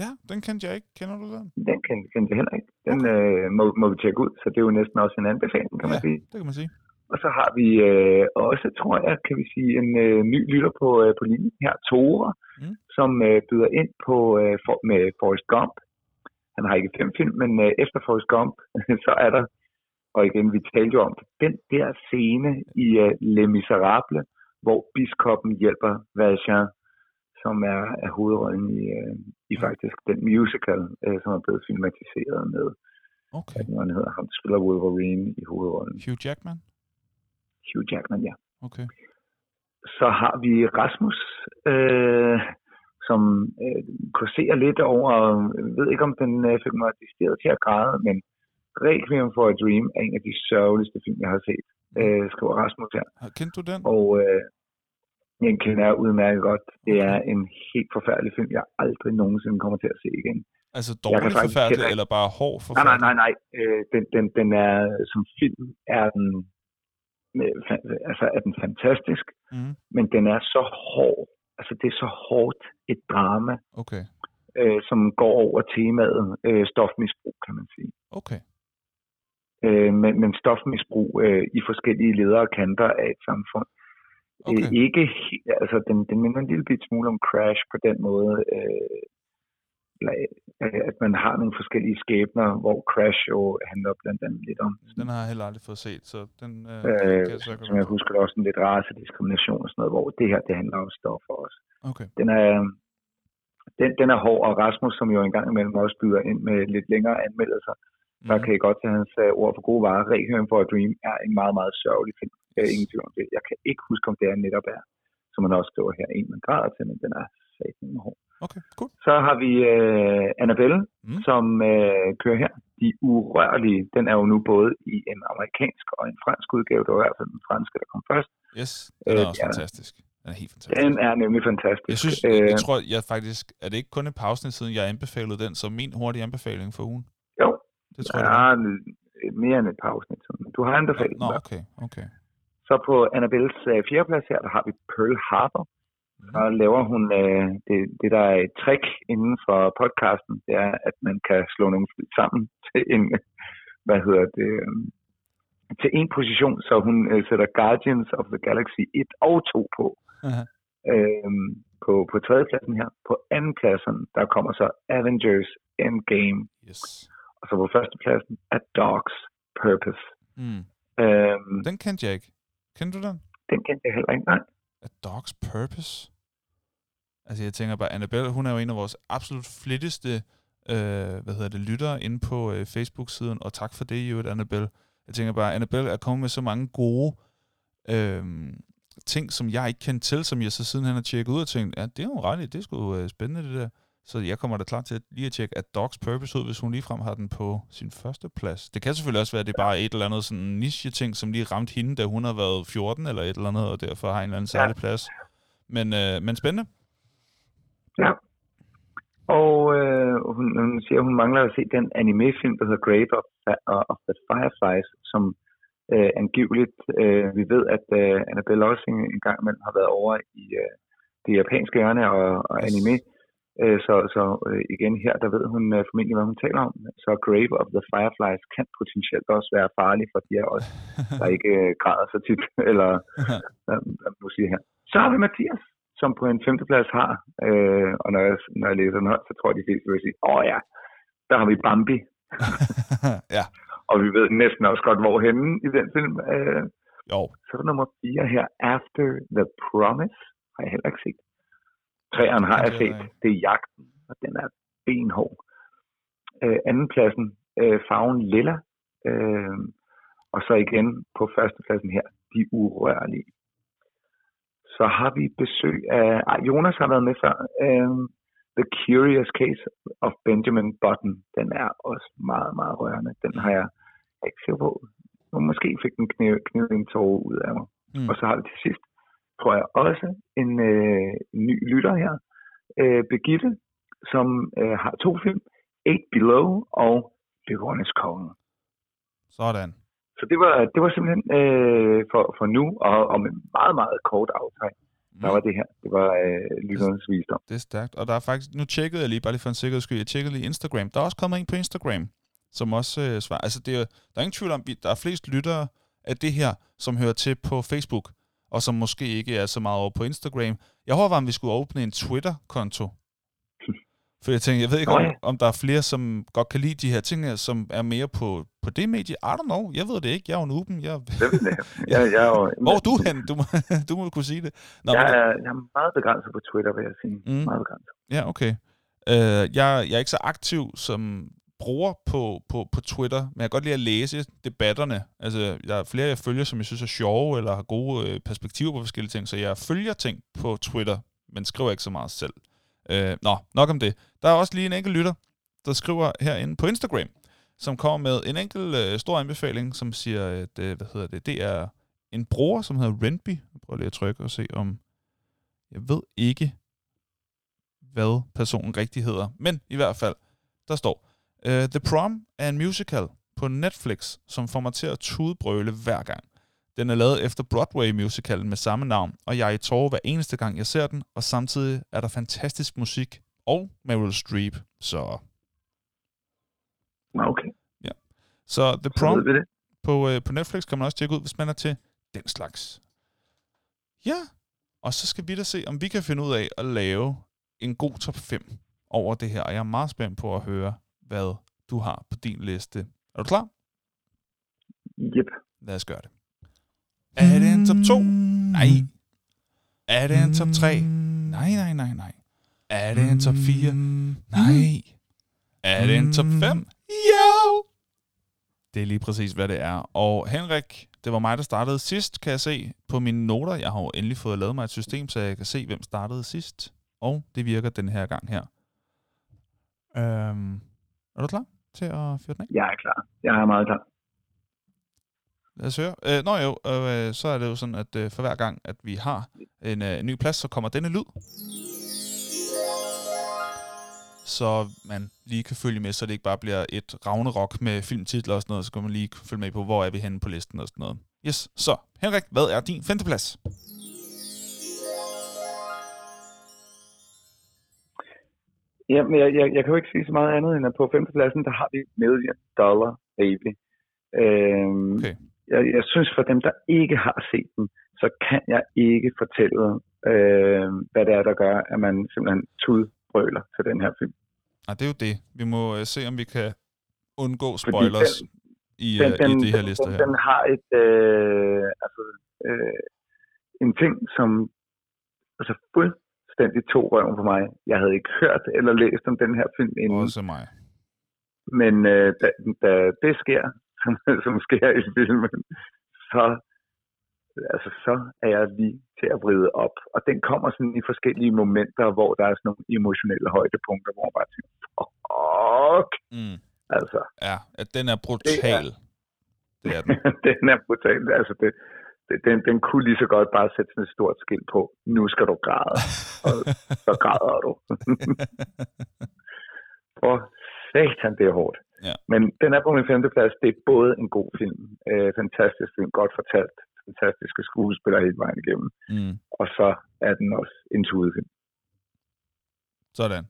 [SPEAKER 1] ja, den kendte jeg ikke. Kender du den?
[SPEAKER 2] Den kendte, kendte jeg heller ikke. Den øh, må, må vi tjekke ud, så det er jo næsten også en anbefaling, kan man
[SPEAKER 1] Ja.
[SPEAKER 2] sige.
[SPEAKER 1] Det kan man sige.
[SPEAKER 2] Og så har vi øh, også, tror jeg, kan vi sige, en øh, ny lytter på, øh, på linjen her, Tore, mm. som øh, byder ind på øh, for, med Forrest Gump. Han har ikke fem film, men øh, efter Forrest Gump, så er der, og igen, vi talte jo om den der scene i øh, Les Miserables, hvor biskoppen hjælper Valjean, som er, er hovedrollen i, øh, i faktisk den musical, øh, som er blevet filmatiseret med. Okay. Hvad han hedder, ham spiller Wolverine i hovedrollen.
[SPEAKER 1] Hugh Jackman?
[SPEAKER 2] Hugh Jackman, ja.
[SPEAKER 1] Okay.
[SPEAKER 2] Så har vi Rasmus, øh, som øh, kurserer lidt over, jeg ved ikke om den øh, fik mig decideret til at græde, men Requiem for a Dream er en af de sørgeligste film, jeg har set, øh, skriver Rasmus her.
[SPEAKER 1] Kendte du den?
[SPEAKER 2] Og øh, den kender jeg udmærket godt. Det er en helt forfærdelig film, jeg aldrig nogensinde kommer til at se igen.
[SPEAKER 1] Altså dårlig forfærdelig, eller bare hård forfærdelig?
[SPEAKER 2] Nej, nej, nej, nej. Øh, den, den, den er, som film er den, altså er den fantastisk, mm. men den er så hård. Altså det er så hårdt et drama,
[SPEAKER 1] okay.
[SPEAKER 2] øh, som går over temaet øh, stofmisbrug, kan man sige.
[SPEAKER 1] Okay.
[SPEAKER 2] Øh, men, men stofmisbrug øh, i forskellige ledere og kanter af et samfund. Okay. Øh, ikke, altså den, den minder en lille bit smule om Crash på den måde, øh, at man har nogle forskellige skæbner, hvor Crash jo handler blandt andet lidt om.
[SPEAKER 1] Den har jeg heller aldrig fået set, så den
[SPEAKER 2] øh, øh, kan jeg så Som jeg husker, også en lidt racediskrimination og sådan noget, hvor det her, det handler om stoffer også.
[SPEAKER 1] Okay.
[SPEAKER 2] Den er, den, den er hård, og Rasmus, som jo engang imellem også byder ind med lidt længere anmeldelser, mm. der kan I godt tage hans uh, ord for gode varer. Requiem for a Dream er en meget, meget sørgelig film. Jeg er ingen tvivl om det. Jeg kan ikke huske, om det er netop er, som man også skriver her, en man græder til, men den er satan hård.
[SPEAKER 1] Okay, cool.
[SPEAKER 2] Så har vi uh, Annabelle, mm. som uh, kører her. De Urørlige, den er jo nu både i en amerikansk og en fransk udgave. Det var i hvert fald den franske, der kom først.
[SPEAKER 1] Yes, den er uh, også ja. fantastisk. Den er helt fantastisk.
[SPEAKER 2] Den er nemlig fantastisk.
[SPEAKER 1] Jeg synes, jeg, jeg tror, jeg faktisk, er det ikke kun et pausen siden, jeg anbefalede den som min hurtige anbefaling for ugen?
[SPEAKER 2] Jo, det tror jeg, ja, det mere end et par afsnit. Du har anbefalet
[SPEAKER 1] Nå, okay, okay.
[SPEAKER 2] Så på Annabelles uh, fjerdeplads her, der har vi Pearl Harbor. Så laver hun uh, det, det, der er et trick inden for podcasten, det er, at man kan slå nogle fly sammen til en, hvad hedder det, um, til en position, så hun uh, sætter Guardians of the Galaxy 1 og 2 på. Uh-huh. Øhm, på, på tredjepladsen her. På andenpladsen, der kommer så Avengers Endgame.
[SPEAKER 1] Yes.
[SPEAKER 2] Og så på førstepladsen er Dogs Purpose.
[SPEAKER 1] Mm. Øhm, den kendte jeg ikke. Kendte du den?
[SPEAKER 2] Den kendte jeg heller ikke, nej.
[SPEAKER 1] A Dog's Purpose? Altså jeg tænker bare, Annabelle, hun er jo en af vores absolut flittigste øh, hvad hedder det, lyttere inde på øh, Facebook-siden, og tak for det, jo, Annabelle. Jeg tænker bare, Annabelle er kommet med så mange gode øh, ting, som jeg ikke kendte til, som jeg så siden han har tjekket ud og tænkt, ja, det er jo ret det er sgu øh, spændende det der. Så jeg kommer da klar til at lige at tjekke, at Dogs Purpose ud, hvis hun ligefrem har den på sin første plads. Det kan selvfølgelig også være, at det er bare et eller andet sådan niche-ting, som lige ramte hende, da hun har været 14 eller et eller andet, og derfor har en eller anden særlig plads. Men, øh, men spændende.
[SPEAKER 2] Ja. Og øh, hun, hun siger, at hun mangler at se den anime-film, der hedder Grave of, of the Fireflies, som øh, angiveligt, øh, vi ved, at øh, Annabelle også en, gang imellem har været over i øh, det japanske hjørne og, og anime. Øh, så så øh, igen her, der ved hun øh, formentlig, hvad hun taler om. Så Grave of the Fireflies kan potentielt også være farlig for de af os, der ikke græder så tit, eller hvad, man siger her. Så har vi Mathias, som på en femteplads har, øh, og når jeg, når jeg læser den her, så tror jeg, de fleste vil sige, åh ja, der har vi Bambi.
[SPEAKER 1] ja.
[SPEAKER 2] Og vi ved næsten også godt, hvor henne i den film. Øh,
[SPEAKER 1] jo.
[SPEAKER 2] Så er der nummer 4 her, After the Promise, har jeg heller ikke set. Træerne har jeg set. Det er jagten, og den er benhård. Øh, andenpladsen, øh, farven lilla. Øh, og så igen på førstepladsen her, de urørlige. Så har vi besøg af... Ej, Jonas har været med før. Øh, The Curious Case of Benjamin Button. Den er også meget, meget rørende. Den har jeg ikke set på. Måske fik den knivet en tårer ud af mig. Mm. Og så har vi til sidst tror jeg også, en øh, ny lytter her, øh, Begitte, som øh, har to film, Eight Below og Løvernes Konge.
[SPEAKER 1] Sådan.
[SPEAKER 2] Så det var, det var simpelthen øh, for, for nu, og, og med meget, meget kort aftræk. Der var det her. Det var øh, lytternes visdom.
[SPEAKER 1] Det er stærkt. Og der er faktisk, nu tjekkede jeg lige, bare lige for en sikkerheds skyld, jeg tjekkede lige Instagram. Der er også kommet en på Instagram, som også øh, svarer. Altså, det er, der er ingen tvivl om, der er flest lyttere af det her, som hører til på Facebook, og som måske ikke er så meget over på Instagram. Jeg håber, om vi skulle åbne en Twitter-konto. For jeg tænker, jeg ved ikke, om, om der er flere, som godt kan lide de her ting som er mere på, på det medie. I don't know. Jeg ved det ikke. Jeg er jo en uben. Jeg...
[SPEAKER 2] jeg, jeg er jo...
[SPEAKER 1] Hvor er du hen? Du må, du må kunne sige det.
[SPEAKER 2] Nå, jeg, er, jeg er meget begrænset på Twitter, vil jeg sige. Mm. Meget begrænset.
[SPEAKER 1] Ja, okay. Uh, jeg, jeg er ikke så aktiv som bruger på, på, på Twitter, men jeg kan godt lide at læse debatterne. Altså, der er flere, jeg følger, som jeg synes er sjove, eller har gode øh, perspektiver på forskellige ting, så jeg følger ting på Twitter, men skriver ikke så meget selv. Øh, nå, nok om det. Der er også lige en enkelt lytter, der skriver herinde på Instagram, som kommer med en enkelt øh, stor anbefaling, som siger, at øh, hvad hedder det, det er en bror, som hedder Renby. Jeg prøver lige at trykke og se, om jeg ved ikke, hvad personen rigtig hedder. Men i hvert fald, der står, øh, The Prom er en musical på Netflix, som får mig til at tudbrøle hver gang. Den er lavet efter Broadway-musicalen med samme navn, og jeg er i tårer hver eneste gang, jeg ser den, og samtidig er der fantastisk musik og Meryl Streep, så...
[SPEAKER 2] Okay.
[SPEAKER 1] Ja. Så The Prom så på, øh, på Netflix kan man også tjekke ud, hvis man er til den slags. Ja, og så skal vi da se, om vi kan finde ud af at lave en god top 5 over det her, og jeg er meget spændt på at høre, hvad du har på din liste. Er du klar?
[SPEAKER 2] Yep.
[SPEAKER 1] Lad os gøre det. Er det en top 2? Nej. Er det en top 3? Nej, nej, nej, nej. Er det en top 4? Nej. Er det en top 5? Jo! Det er lige præcis, hvad det er. Og Henrik, det var mig, der startede sidst, kan jeg se på mine noter. Jeg har jo endelig fået lavet mig et system, så jeg kan se, hvem startede sidst. Og det virker den her gang her. Øhm, er du klar til at fyre den af?
[SPEAKER 2] Jeg er klar. Jeg er meget klar.
[SPEAKER 1] Lad os høre. Øh, nå jo, øh, så er det jo sådan, at øh, for hver gang, at vi har en, øh, en ny plads, så kommer denne lyd. Så man lige kan følge med, så det ikke bare bliver et ravnerok med filmtitler og sådan noget, så kan man lige følge med på, hvor er vi henne på listen og sådan noget. Yes, så Henrik, hvad er din femteplads?
[SPEAKER 2] Jamen, jeg, jeg, jeg kan jo ikke sige så meget andet, end at på femtepladsen, der har vi Million Dollar Baby. Øhm, okay jeg, jeg synes for dem, der ikke har set den, så kan jeg ikke fortælle, øh, hvad det er, der gør, at man simpelthen tudbrøler til den her film.
[SPEAKER 1] Ah, det er jo det. Vi må uh, se, om vi kan undgå spoilers den, i, den, uh, den, i det her liste her.
[SPEAKER 2] Den, den har et, øh, altså, øh, en ting, som altså fuldstændig to røven på mig. Jeg havde ikke hørt eller læst om den her film inden.
[SPEAKER 1] Også mig.
[SPEAKER 2] Men øh, da, da det sker, som, som sker i filmen, så, altså, så er jeg lige til at vride op. Og den kommer sådan i forskellige momenter, hvor der er sådan nogle emotionelle højdepunkter, hvor man bare tænker, fuck! Mm. Altså,
[SPEAKER 1] ja, at den er brutal.
[SPEAKER 2] Det er, det er den. den er brutal. Altså, det, det, den, den kunne lige så godt bare sætte sådan et stort skilt på. Nu skal du græde. Og så græder du. For satan, det er hårdt.
[SPEAKER 1] Ja.
[SPEAKER 2] Men den er på min femte plads. Det er både en god film, øh, fantastisk film, godt fortalt, fantastiske skuespillere hele vejen igennem, mm. og så er den også en tudefilm.
[SPEAKER 1] Sådan.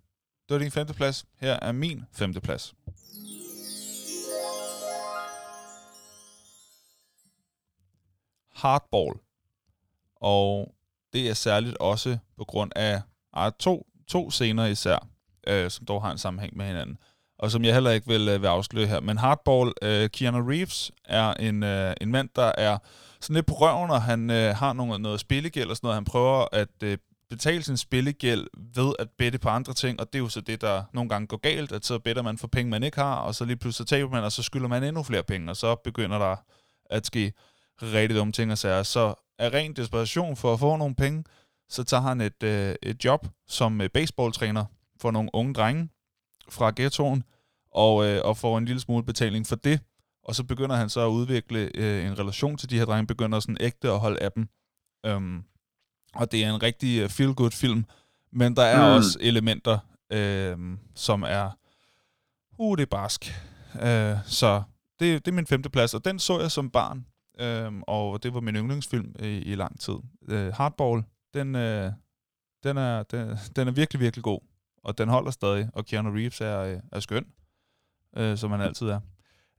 [SPEAKER 1] Det var din femte plads. Her er min femte plads. Hardball. Og det er særligt også på grund af ah, to, to scener især, øh, som dog har en sammenhæng med hinanden og som jeg heller ikke vil, øh, vil afsløre her. Men Hardball, øh, Keanu Reeves, er en, øh, en mand, der er sådan lidt på røven, og han øh, har noget, noget spillegæld og sådan noget. Han prøver at øh, betale sin spillegæld ved at bette på andre ting, og det er jo så det, der nogle gange går galt, at så better man for penge, man ikke har, og så lige pludselig taber man, og så skylder man endnu flere penge, og så begynder der at ske rigtig dumme ting og sager. Så er ren desperation for at få nogle penge, så tager han et, øh, et job som øh, baseballtræner for nogle unge drenge, fra ghettoen, og, øh, og får en lille smule betaling for det. Og så begynder han så at udvikle øh, en relation til de her drenge, begynder sådan ægte at holde af dem. Um, og det er en rigtig øh, feel-good film, men der er mm. også elementer, øh, som er, uh, det er barsk. Uh, så det, det er min femte plads, og den så jeg som barn, uh, og det var min yndlingsfilm i, i lang tid. Uh, Hardball, den, uh, den, er, den, den er virkelig, virkelig god og den holder stadig, og Keanu Reeves er, øh, er skøn, øh, som han altid er.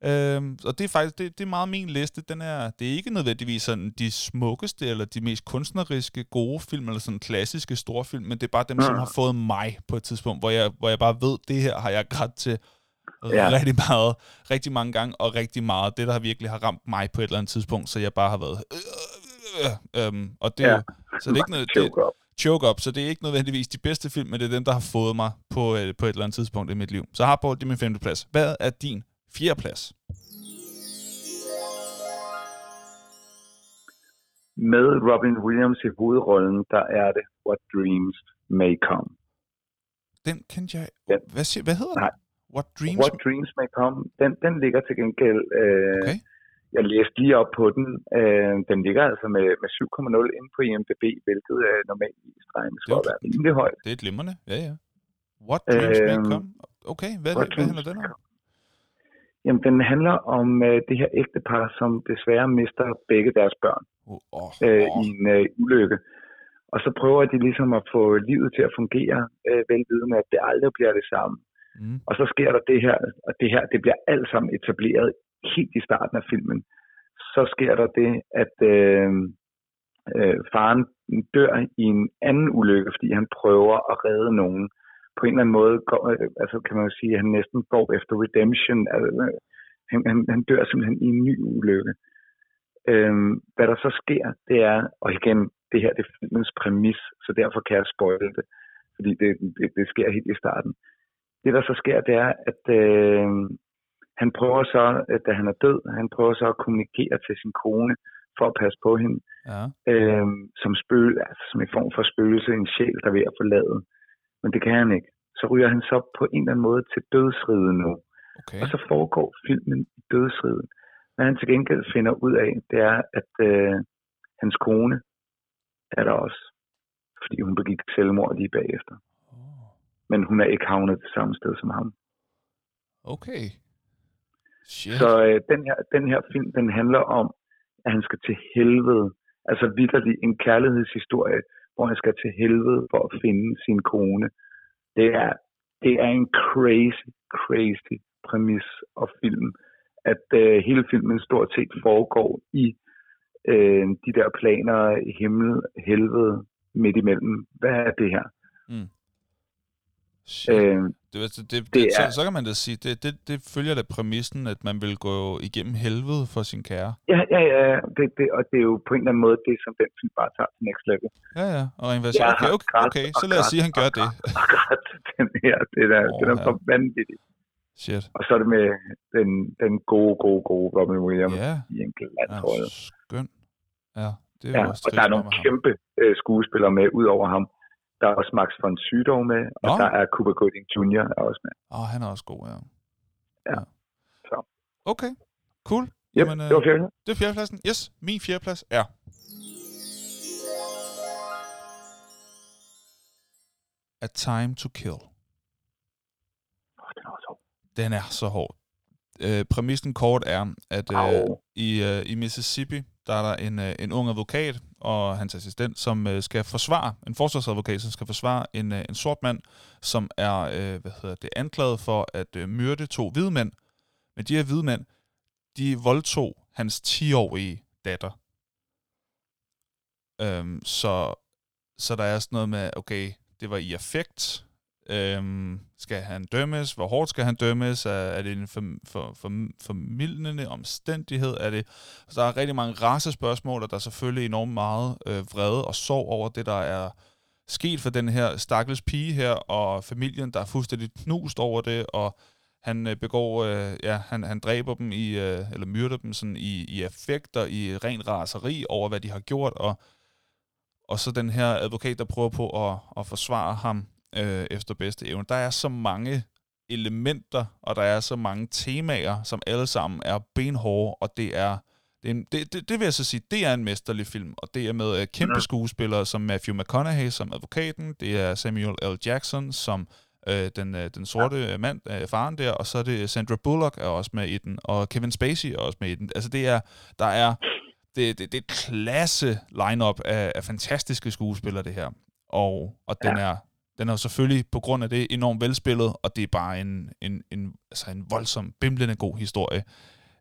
[SPEAKER 1] Øhm, og det er faktisk det, det er meget min liste. Den er, det er ikke nødvendigvis sådan de smukkeste eller de mest kunstneriske gode film, eller sådan klassiske store film, men det er bare dem, mm. som har fået mig på et tidspunkt, hvor jeg, hvor jeg bare ved, det her har jeg grædt til ja. rigtig meget, rigtig mange gange, og rigtig meget. Det, der virkelig har ramt mig på et eller andet tidspunkt, så jeg bare har været... Øh, øh, øh, øh, og det, ja. så det er ikke noget... Det, choke up, så det er ikke nødvendigvis de bedste film, men det er dem, der har fået mig på, øh, på et eller andet tidspunkt i mit liv. Så har Paul, det er min femte plads. Hvad er din fjerde plads?
[SPEAKER 2] Med Robin Williams i hovedrollen, der er det What Dreams May Come.
[SPEAKER 1] Den kendte jeg... Den. Hvad, siger, hvad hedder
[SPEAKER 2] Nej.
[SPEAKER 1] den? What Dreams?
[SPEAKER 2] What Dreams May Come. Den, den ligger til gengæld... Øh, okay. Jeg læste lige op på den. Øh, den ligger altså med, med 7,0 inde på IMDb, hvilket er normalt regnes for at være rimelig højt.
[SPEAKER 1] Det er glimrende, ja ja. What Dreams øh, May Come? Okay, hvad, hvad, hvad handler den om?
[SPEAKER 2] Jamen, den handler om øh, det her ægtepar, som desværre mister begge deres børn
[SPEAKER 1] oh, oh,
[SPEAKER 2] øh, i en øh, ulykke. Og så prøver de ligesom at få livet til at fungere, øh, velvidende, at det aldrig bliver det samme. Mm. Og så sker der det her, og det her, det bliver alt sammen etableret helt i starten af filmen. Så sker der det, at øh, øh, faren dør i en anden ulykke, fordi han prøver at redde nogen. På en eller anden måde, går, øh, altså kan man jo sige, at han næsten går efter redemption. Altså, øh, han, han, han dør simpelthen i en ny ulykke. Øh, hvad der så sker, det er, og igen, det her det er filmens præmis, så derfor kan jeg spoile det, fordi det, det, det sker helt i starten. Det der så sker, det er, at øh, han prøver så, da han er død, han prøver så at kommunikere til sin kone, for at passe på hende,
[SPEAKER 1] ja.
[SPEAKER 2] øh, som spøl, altså som en form for spøgelse, en sjæl, der er ved at forlade. Men det kan han ikke. Så ryger han så på en eller anden måde til dødsriden nu.
[SPEAKER 1] Okay.
[SPEAKER 2] Og så foregår filmen i dødsriden. Hvad han til gengæld finder ud af, det er, at øh, hans kone er der også. Fordi hun begik selvmord lige bagefter. Oh. Men hun er ikke havnet det samme sted som ham.
[SPEAKER 1] Okay. Shit.
[SPEAKER 2] Så øh, den, her, den her film, den handler om, at han skal til helvede. Altså vidderligt en kærlighedshistorie, hvor han skal til helvede for at finde sin kone. Det er, det er en crazy, crazy præmis og film. At øh, hele filmen stort set foregår i øh, de der planer, himmel, helvede, midt imellem. Hvad er det her?
[SPEAKER 1] Mm. Øh, det, det, det, det er, så, så kan man da sige, det, det, det følger da præmissen, at man vil gå igennem helvede for sin kære.
[SPEAKER 2] Ja, ja, ja, det, det, og det er jo på en eller anden måde det, som den film bare tager til next level.
[SPEAKER 1] Ja, ja, og en version, okay, okay, okay, så lad os sige, at han gør det.
[SPEAKER 2] Akkurat den her, det der, oh, den er for vanvittig.
[SPEAKER 1] Shit.
[SPEAKER 2] Og så er det med den, den gode, gode, gode Robin Williams
[SPEAKER 1] ja.
[SPEAKER 2] i en glattrøje.
[SPEAKER 1] Ja, skøn. Ja, det er
[SPEAKER 2] ja,
[SPEAKER 1] også
[SPEAKER 2] og der er nogle kæmpe øh, skuespillere med, ud over ham. Der er også Max von Sydow med, og Nå. der er Cooper Gooding Jr. er også med.
[SPEAKER 1] Åh, oh, han er også god, ja.
[SPEAKER 2] Ja. Så.
[SPEAKER 1] Okay, cool.
[SPEAKER 2] Yep, Jamen, det var øh, fjerde.
[SPEAKER 1] Det er fjerdepladsen. Yes, min fjerdeplads er... A Time to Kill.
[SPEAKER 2] Oh, den er så hård.
[SPEAKER 1] Den er så hård. Øh, præmissen kort er, at øh, i, øh, i Mississippi, der er der en, øh, en ung advokat og hans assistent, som øh, skal forsvare, en forsvarsadvokat, som skal forsvare en, øh, en sort mand, som er øh, hvad hedder det, anklaget for at øh, myrde to hvide mænd. Men de her hvide mænd, de voldtog hans 10-årige datter. Øhm, så, så der er sådan noget med, okay, det var i affekt, Øhm, skal han dømmes? Hvor hårdt skal han dømmes? Er, er det en for, for, for, formidlende omstændighed? Er det, så der er rigtig mange racespørgsmål, og der er selvfølgelig enormt meget øh, vrede og sorg over det, der er sket for den her stakkels pige her, og familien, der er fuldstændig knust over det, og han øh, begår, øh, ja, han, han dræber dem i, øh, eller myrder dem sådan i, i affekter, i ren raseri over, hvad de har gjort, og, og så den her advokat, der prøver på at, at forsvare ham, øh, efter bedste evne. Der er så mange elementer, og der er så mange temaer, som alle sammen er benhårde, og det er, det, er det, det, det vil jeg så sige, det er en mesterlig film, og det er med uh, kæmpe skuespillere som Matthew McConaughey som advokaten, det er Samuel L. Jackson som øh, den, øh, den sorte mand, øh, faren der, og så er det Sandra Bullock er også med i den, og Kevin Spacey er også med i den. Altså det er, der er, det, det, det er et klasse lineup af, af fantastiske skuespillere, det her. Og, og den er Den er jo selvfølgelig på grund af det enormt velspillet, og det er bare en, en, en, altså en voldsom, bimlende god historie.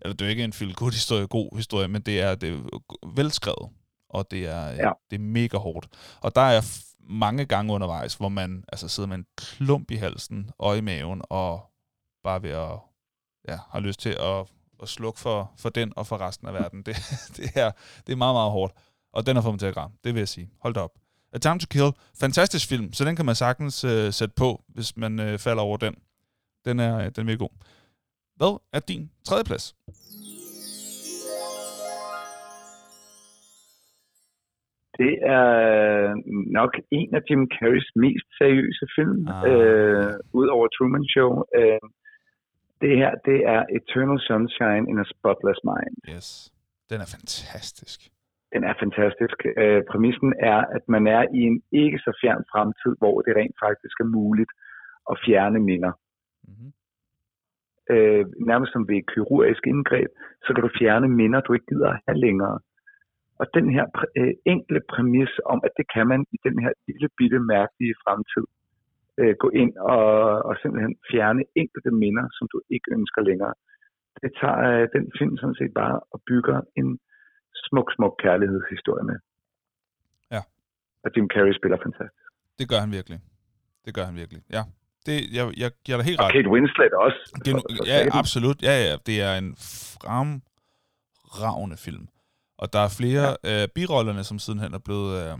[SPEAKER 1] Eller det er ikke en feel good historie, god historie, men det er, det er velskrevet, og det er, ja. det er mega hårdt. Og der er mange gange undervejs, hvor man altså sidder med en klump i halsen og i maven, og bare ved at ja, har lyst til at, at slukke for, for den og for resten af verden. Det, det, er, det er meget, meget hårdt. Og den har fået mig til at græmme. Det vil jeg sige. Hold da op. A Time to Kill. Fantastisk film, så den kan man sagtens uh, sætte på, hvis man uh, falder over den. Den er, uh, den er virkelig god. Hvad er din tredje plads?
[SPEAKER 2] Det er nok en af Jim Carreys mest seriøse film, ah. øh, ud over Truman Show. Øh, det her, det er Eternal Sunshine in a Spotless Mind.
[SPEAKER 1] Yes, den er fantastisk.
[SPEAKER 2] Den er fantastisk. Øh, præmissen er, at man er i en ikke så fjern fremtid, hvor det rent faktisk er muligt at fjerne minder. Mm-hmm. Øh, nærmest som ved kirurgisk indgreb, så kan du fjerne minder, du ikke gider at have længere. Og den her øh, enkle præmis om, at det kan man i den her lille bitte mærkelige fremtid, øh, gå ind og, og simpelthen fjerne enkelte minder, som du ikke ønsker længere. Det tager øh, den film sådan set bare og bygger en smuk, smuk kærlighedshistorie med.
[SPEAKER 1] Ja.
[SPEAKER 2] Og Jim Carrey spiller fantastisk.
[SPEAKER 1] Det gør han virkelig. Det gør han virkelig, ja. Det, jeg, jeg giver dig helt ret.
[SPEAKER 2] Og Kate Winslet også.
[SPEAKER 1] Gen, ja, absolut. Ja, ja. Det er en fremragende film. Og der er flere ja. øh, birollerne, som sidenhen er blevet øh,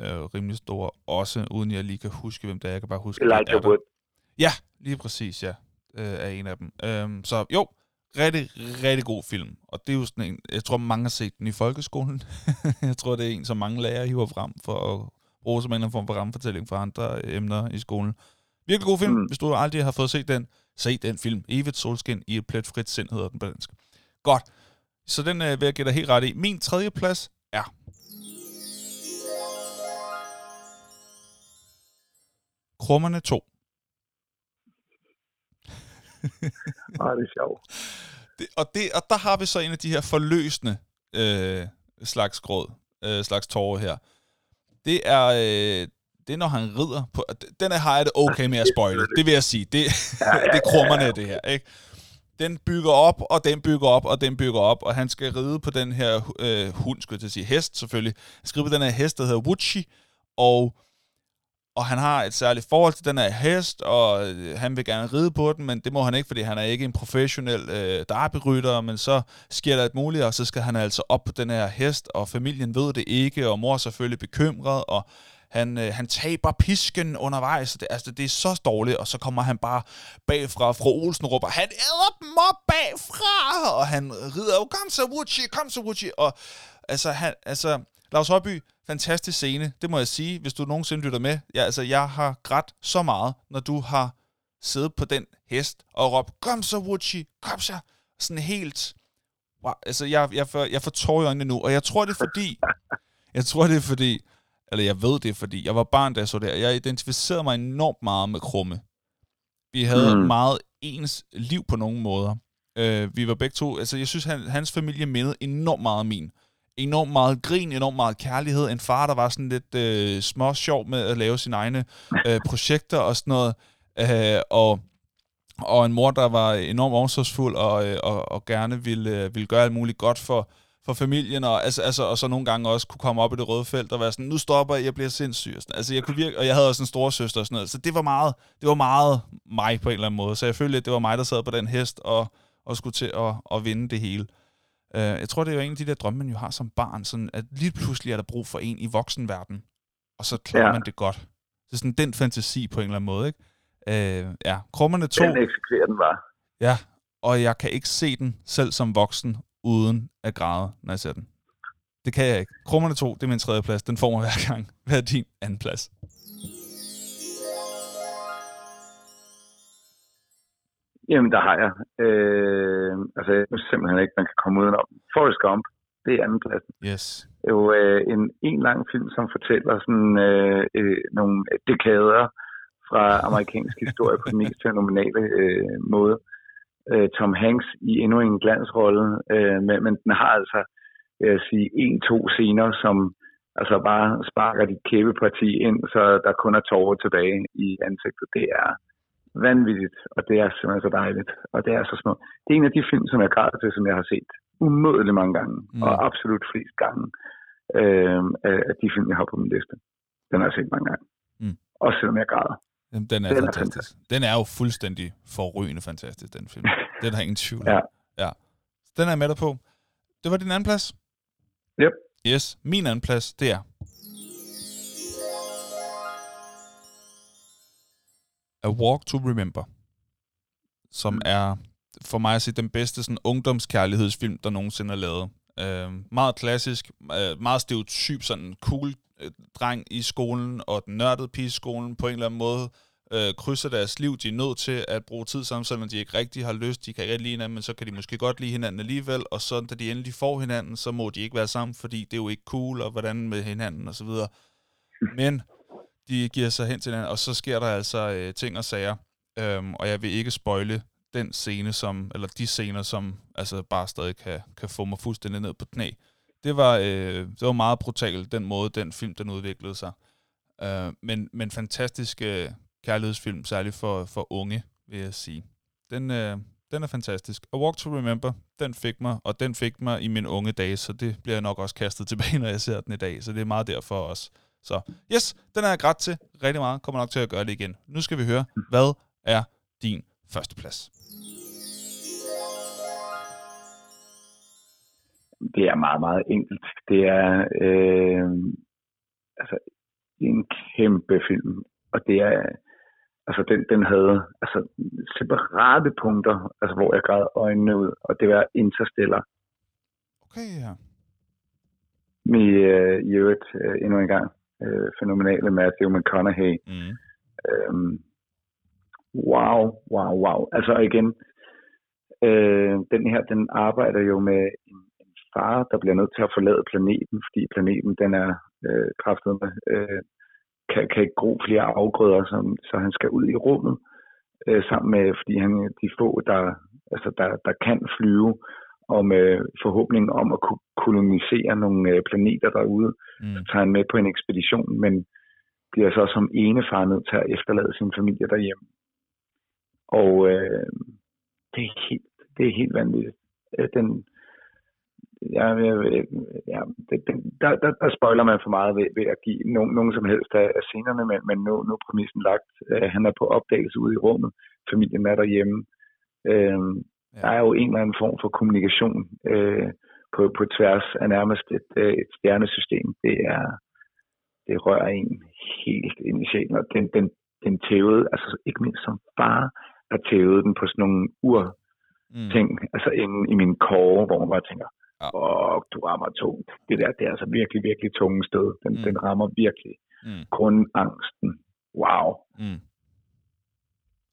[SPEAKER 1] øh, rimelig store, også uden jeg lige kan huske, hvem det er. Jeg kan bare huske,
[SPEAKER 2] Elijah Wood.
[SPEAKER 1] Ja, lige præcis, ja. Øh, er en af dem. Øh, så jo, rigtig, rigtig god film. Og det er jo sådan en, jeg tror mange har set den i folkeskolen. jeg tror, det er en, som mange lærere hiver frem for at bruge som en form for rammefortælling for andre emner i skolen. Virkelig god film. Mm. Hvis du aldrig har fået set den, se den film. Evigt solskin i et pletfrit sind hedder den på dansk. Godt. Så den øh, vil jeg give dig helt ret i. Min tredje plads er... Krummerne 2.
[SPEAKER 2] ah, det er sjovt.
[SPEAKER 1] Det, og, det, og der har vi så en af de her forløsende øh, slags gråd, øh, slags tårer her. Det er, øh, det er, når han rider på... Den har jeg det okay med at spoile. Det vil jeg sige. Det, det er krummerne, det her. Ikke? den bygger op, og den bygger op, og den bygger op, og han skal ride på den her øh, hund, skulle jeg til sige, hest selvfølgelig. Han skal ride på den her hest, der hedder Wuchi, og, og han har et særligt forhold til den her hest, og øh, han vil gerne ride på den, men det må han ikke, fordi han er ikke en professionel øh, derbyrytter, men så sker der et muligt, og så skal han altså op på den her hest, og familien ved det ikke, og mor er selvfølgelig bekymret, og han, øh, han taber pisken undervejs. Det, altså, det er så dårligt, og så kommer han bare bagfra. Fra Olsen råber, han æder dem op bagfra! Og han rider jo, kom så Wuchi, kom så Wuchi! Og altså, han, altså Lars Højby, fantastisk scene, det må jeg sige, hvis du nogensinde lytter med. Ja, altså, jeg har grædt så meget, når du har siddet på den hest og råbt, kom så Wuchi, kom så! Sådan helt... Wow, altså, jeg, jeg, får, jeg får tår i øjnene nu, og jeg tror, det er fordi... Jeg tror, det er fordi, eller jeg ved det, fordi jeg var barn, da jeg så det Jeg identificerede mig enormt meget med Krumme. Vi havde mm. meget ens liv på nogle måder. Uh, vi var begge to, altså jeg synes, han, hans familie mindede enormt meget om min. Enormt meget grin, enormt meget kærlighed. En far, der var sådan lidt øh, små sjov med at lave sine egne øh, projekter og sådan noget. Øh, og, og en mor, der var enormt omsorgsfuld og, øh, og, og gerne ville, øh, ville gøre alt muligt godt for, for familien, og, altså, altså, og så nogle gange også kunne komme op i det røde felt og være sådan, nu stopper jeg, jeg bliver sindssyg. Og, sådan. Altså, jeg kunne virke, og jeg havde også en store søster og sådan noget. Så det var meget, det var meget mig på en eller anden måde. Så jeg følte, at det var mig, der sad på den hest og, og skulle til at, at vinde det hele. Uh, jeg tror, det er jo en af de der drømme, man jo har som barn, sådan at lige pludselig er der brug for en i voksenverden, og så klarer ja. man det godt. Det er sådan den fantasi på en eller anden måde, ikke? Uh, ja, Krummerne to...
[SPEAKER 2] Den eksekverer den var.
[SPEAKER 1] Ja, og jeg kan ikke se den selv som voksen, uden at græde, når jeg ser den. Det kan jeg ikke. Krummerne 2, det er min tredje plads. Den får mig hver gang. Hvad er din anden plads?
[SPEAKER 2] Jamen, der har jeg. Øh, altså, jeg synes simpelthen ikke, man kan komme udenom. Forrest Gump, det er anden plads.
[SPEAKER 1] Yes.
[SPEAKER 2] Det er jo øh, en, en lang film, som fortæller sådan øh, øh, nogle dekader fra amerikansk historie på den mest fænomenale øh, måde øh, Tom Hanks i endnu en glansrolle, øh, men, men den har altså, vil jeg sige, en-to scener, som altså bare sparker dit kæbeparti ind, så der kun er tårer tilbage i ansigtet. Det er vanvittigt, og det er simpelthen så dejligt, og det er så smukt. Det er en af de film, som jeg græder til, som jeg har set umådeligt mange gange, mm. og absolut flest gange øh, af de film, jeg har på min liste. Den har jeg set mange gange. Mm. Også selvom jeg græder.
[SPEAKER 1] Jamen, den er, den fantastisk. er fantastisk. Den er jo fuldstændig forrygende fantastisk, den film. den har ingen tvivl
[SPEAKER 2] ja.
[SPEAKER 1] ja. Den er jeg med dig på. Det var din anden plads?
[SPEAKER 2] Yep.
[SPEAKER 1] Yes. Min anden plads, det er A Walk to Remember, som mm. er for mig at sige den bedste sådan, ungdomskærlighedsfilm, der nogensinde er lavet. Øh, meget klassisk, øh, meget stereotyp, sådan cool øh, dreng i skolen, og den nørdede pige i skolen på en eller anden måde øh, krydser deres liv. De er nødt til at bruge tid sammen, selvom de ikke rigtig har lyst. De kan ikke lide hinanden, men så kan de måske godt lide hinanden alligevel. Og så da de endelig får hinanden, så må de ikke være sammen, fordi det er jo ikke cool, og hvordan med hinanden og så videre. Men de giver sig hen til hinanden, og så sker der altså øh, ting og sager. Øhm, og jeg vil ikke spoile den scene, som, eller de scener, som altså bare stadig kan, kan få mig fuldstændig ned på knæ. Det var, øh, det var meget brutalt, den måde, den film den udviklede sig. Øh, men, men fantastisk øh, kærlighedsfilm, særligt for, for unge, vil jeg sige. Den, øh, den er fantastisk. A Walk to Remember, den fik mig, og den fik mig i mine unge dage, så det bliver jeg nok også kastet tilbage, når jeg ser den i dag. Så det er meget derfor også. Så yes, den er jeg grædt til rigtig meget. Kommer nok til at gøre det igen. Nu skal vi høre, hvad er din første plads?
[SPEAKER 2] Det er meget, meget enkelt. Det er øh, altså en kæmpe film, og det er altså den, den havde altså separate punkter, altså hvor jeg græd øjnene ud, og det var Interstellar.
[SPEAKER 1] Okay, ja.
[SPEAKER 2] Med øh, i øvrigt øh, endnu en gang øh, fænomenale Matthew McConaughey. Mm. Øhm, wow, wow, wow. Altså igen, øh, den her, den arbejder jo med en, en far, der bliver nødt til at forlade planeten, fordi planeten den er øh, kraftet med øh, kan, kan ikke gro flere afgrøder, så, så han skal ud i rummet øh, sammen med, fordi han de få, der, altså der, der kan flyve, og med forhåbning om at kunne kolonisere nogle øh, planeter derude, mm. så tager han med på en ekspedition, men bliver så som ene far nødt til at efterlade sin familie derhjemme. Og øh, det, er helt, det er helt vanvittigt. Øh, den, ja, ja, det, det, der, der, der spoiler man for meget ved, ved at give nogen, nogen som helst af, af scenerne, men, men nu, nu er præmissen lagt. Uh, han er på opdagelse ude i rummet. Familien er derhjemme. Uh, ja. Der er jo en eller anden form for kommunikation uh, på, på tværs af nærmest et, uh, et stjernesystem. Det er det rører en helt ind i sjælen, og den, den, den tævede, altså ikke mindst som far, har tævet den på sådan nogle ur mm. ting, altså inde i min kåre, hvor man bare tænker, Ja. Og du rammer tungt. Det der, det er altså virkelig, virkelig tunge sted. Den, mm. den rammer virkelig. Mm. Grundangsten. Wow. Mm.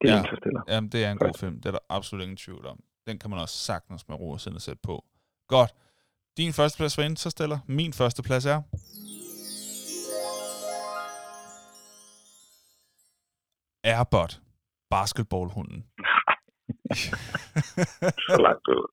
[SPEAKER 2] Det er ja. Interstellar.
[SPEAKER 1] Jamen, det er en god film. Det er der absolut ingen tvivl om. Den kan man også sagtens med ro og sende sætte på. Godt. Din første plads var Interstellar. Min første plads er... Airbot. Basketballhunden.
[SPEAKER 2] Så langt ud.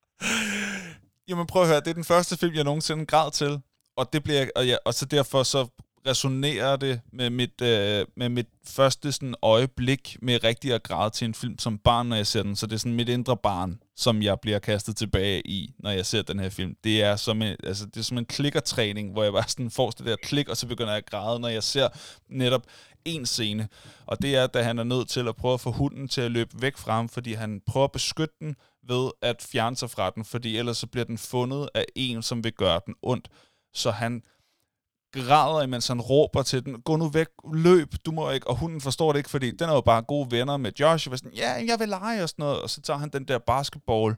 [SPEAKER 1] Jamen prøv at høre, det er den første film, jeg nogensinde græd til, og det bliver og, ja, og så derfor så resonerer det med mit, øh, med mit første sådan øjeblik med rigtig at græde til en film som barn, når jeg ser den. Så det er sådan mit indre barn, som jeg bliver kastet tilbage i, når jeg ser den her film. Det er som en, altså, det er som en klikkertræning, hvor jeg bare sådan får det der klik, og så begynder jeg at græde, når jeg ser netop en scene. Og det er, da han er nødt til at prøve at få hunden til at løbe væk fra ham, fordi han prøver at beskytte den, ved at fjerne sig fra den, fordi ellers så bliver den fundet af en, som vil gøre den ondt. Så han græder, imens han råber til den, gå nu væk, løb, du må ikke, og hunden forstår det ikke, fordi den er jo bare gode venner med Josh, og sådan, ja, jeg vil lege og sådan noget, og så tager han den der basketball,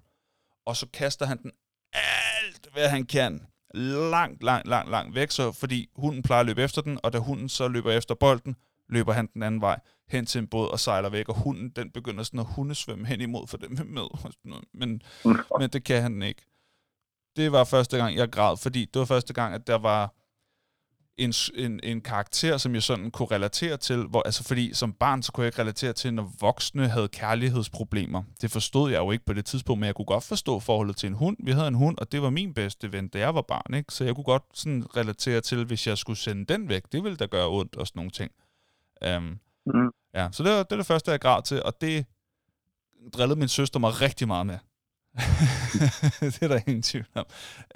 [SPEAKER 1] og så kaster han den alt, hvad han kan, langt, langt, langt, langt væk, så fordi hunden plejer at løbe efter den, og da hunden så løber efter bolden, løber han den anden vej hen til en båd og sejler væk, og hunden den begynder sådan at hundesvømme hen imod for dem med. Men, men det kan han ikke. Det var første gang, jeg græd, fordi det var første gang, at der var en, en, en karakter, som jeg sådan kunne relatere til, hvor, altså fordi som barn, så kunne jeg ikke relatere til, når voksne havde kærlighedsproblemer. Det forstod jeg jo ikke på det tidspunkt, men jeg kunne godt forstå forholdet til en hund. Vi havde en hund, og det var min bedste ven, da jeg var barn, ikke? Så jeg kunne godt sådan relatere til, hvis jeg skulle sende den væk, det ville da gøre ondt og sådan nogle ting. Um, mm. Ja, så det, var, det er det første, jeg græd til, og det drillede min søster mig rigtig meget med. det er der ingen tvivl om.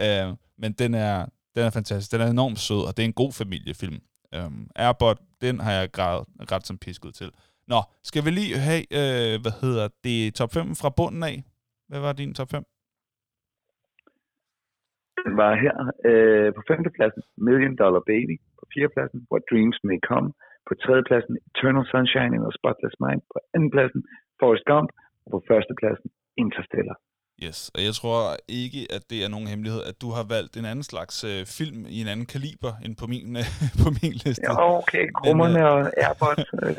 [SPEAKER 1] Uh, men den er, den er fantastisk. Den er enormt sød, og det er en god familiefilm. Øhm, um, Airbot, den har jeg grædet ret som pisket til. Nå, skal vi lige have, øh, hvad hedder det, top 5 fra bunden af? Hvad var din top 5?
[SPEAKER 2] Den var her øh, på femtepladsen, Million Dollar Baby. På fjerdepladsen, What Dreams May Come. På tredjepladsen, Eternal Sunshine in a Spotless Mind. På andenpladsen, Forrest Gump. Og på førstepladsen, Interstellar.
[SPEAKER 1] Yes, og jeg tror ikke, at det er nogen hemmelighed, at du har valgt en anden slags øh, film i en anden kaliber end på min, øh, på min liste.
[SPEAKER 2] Ja, okay. Krummerne øh, og Airbot øh,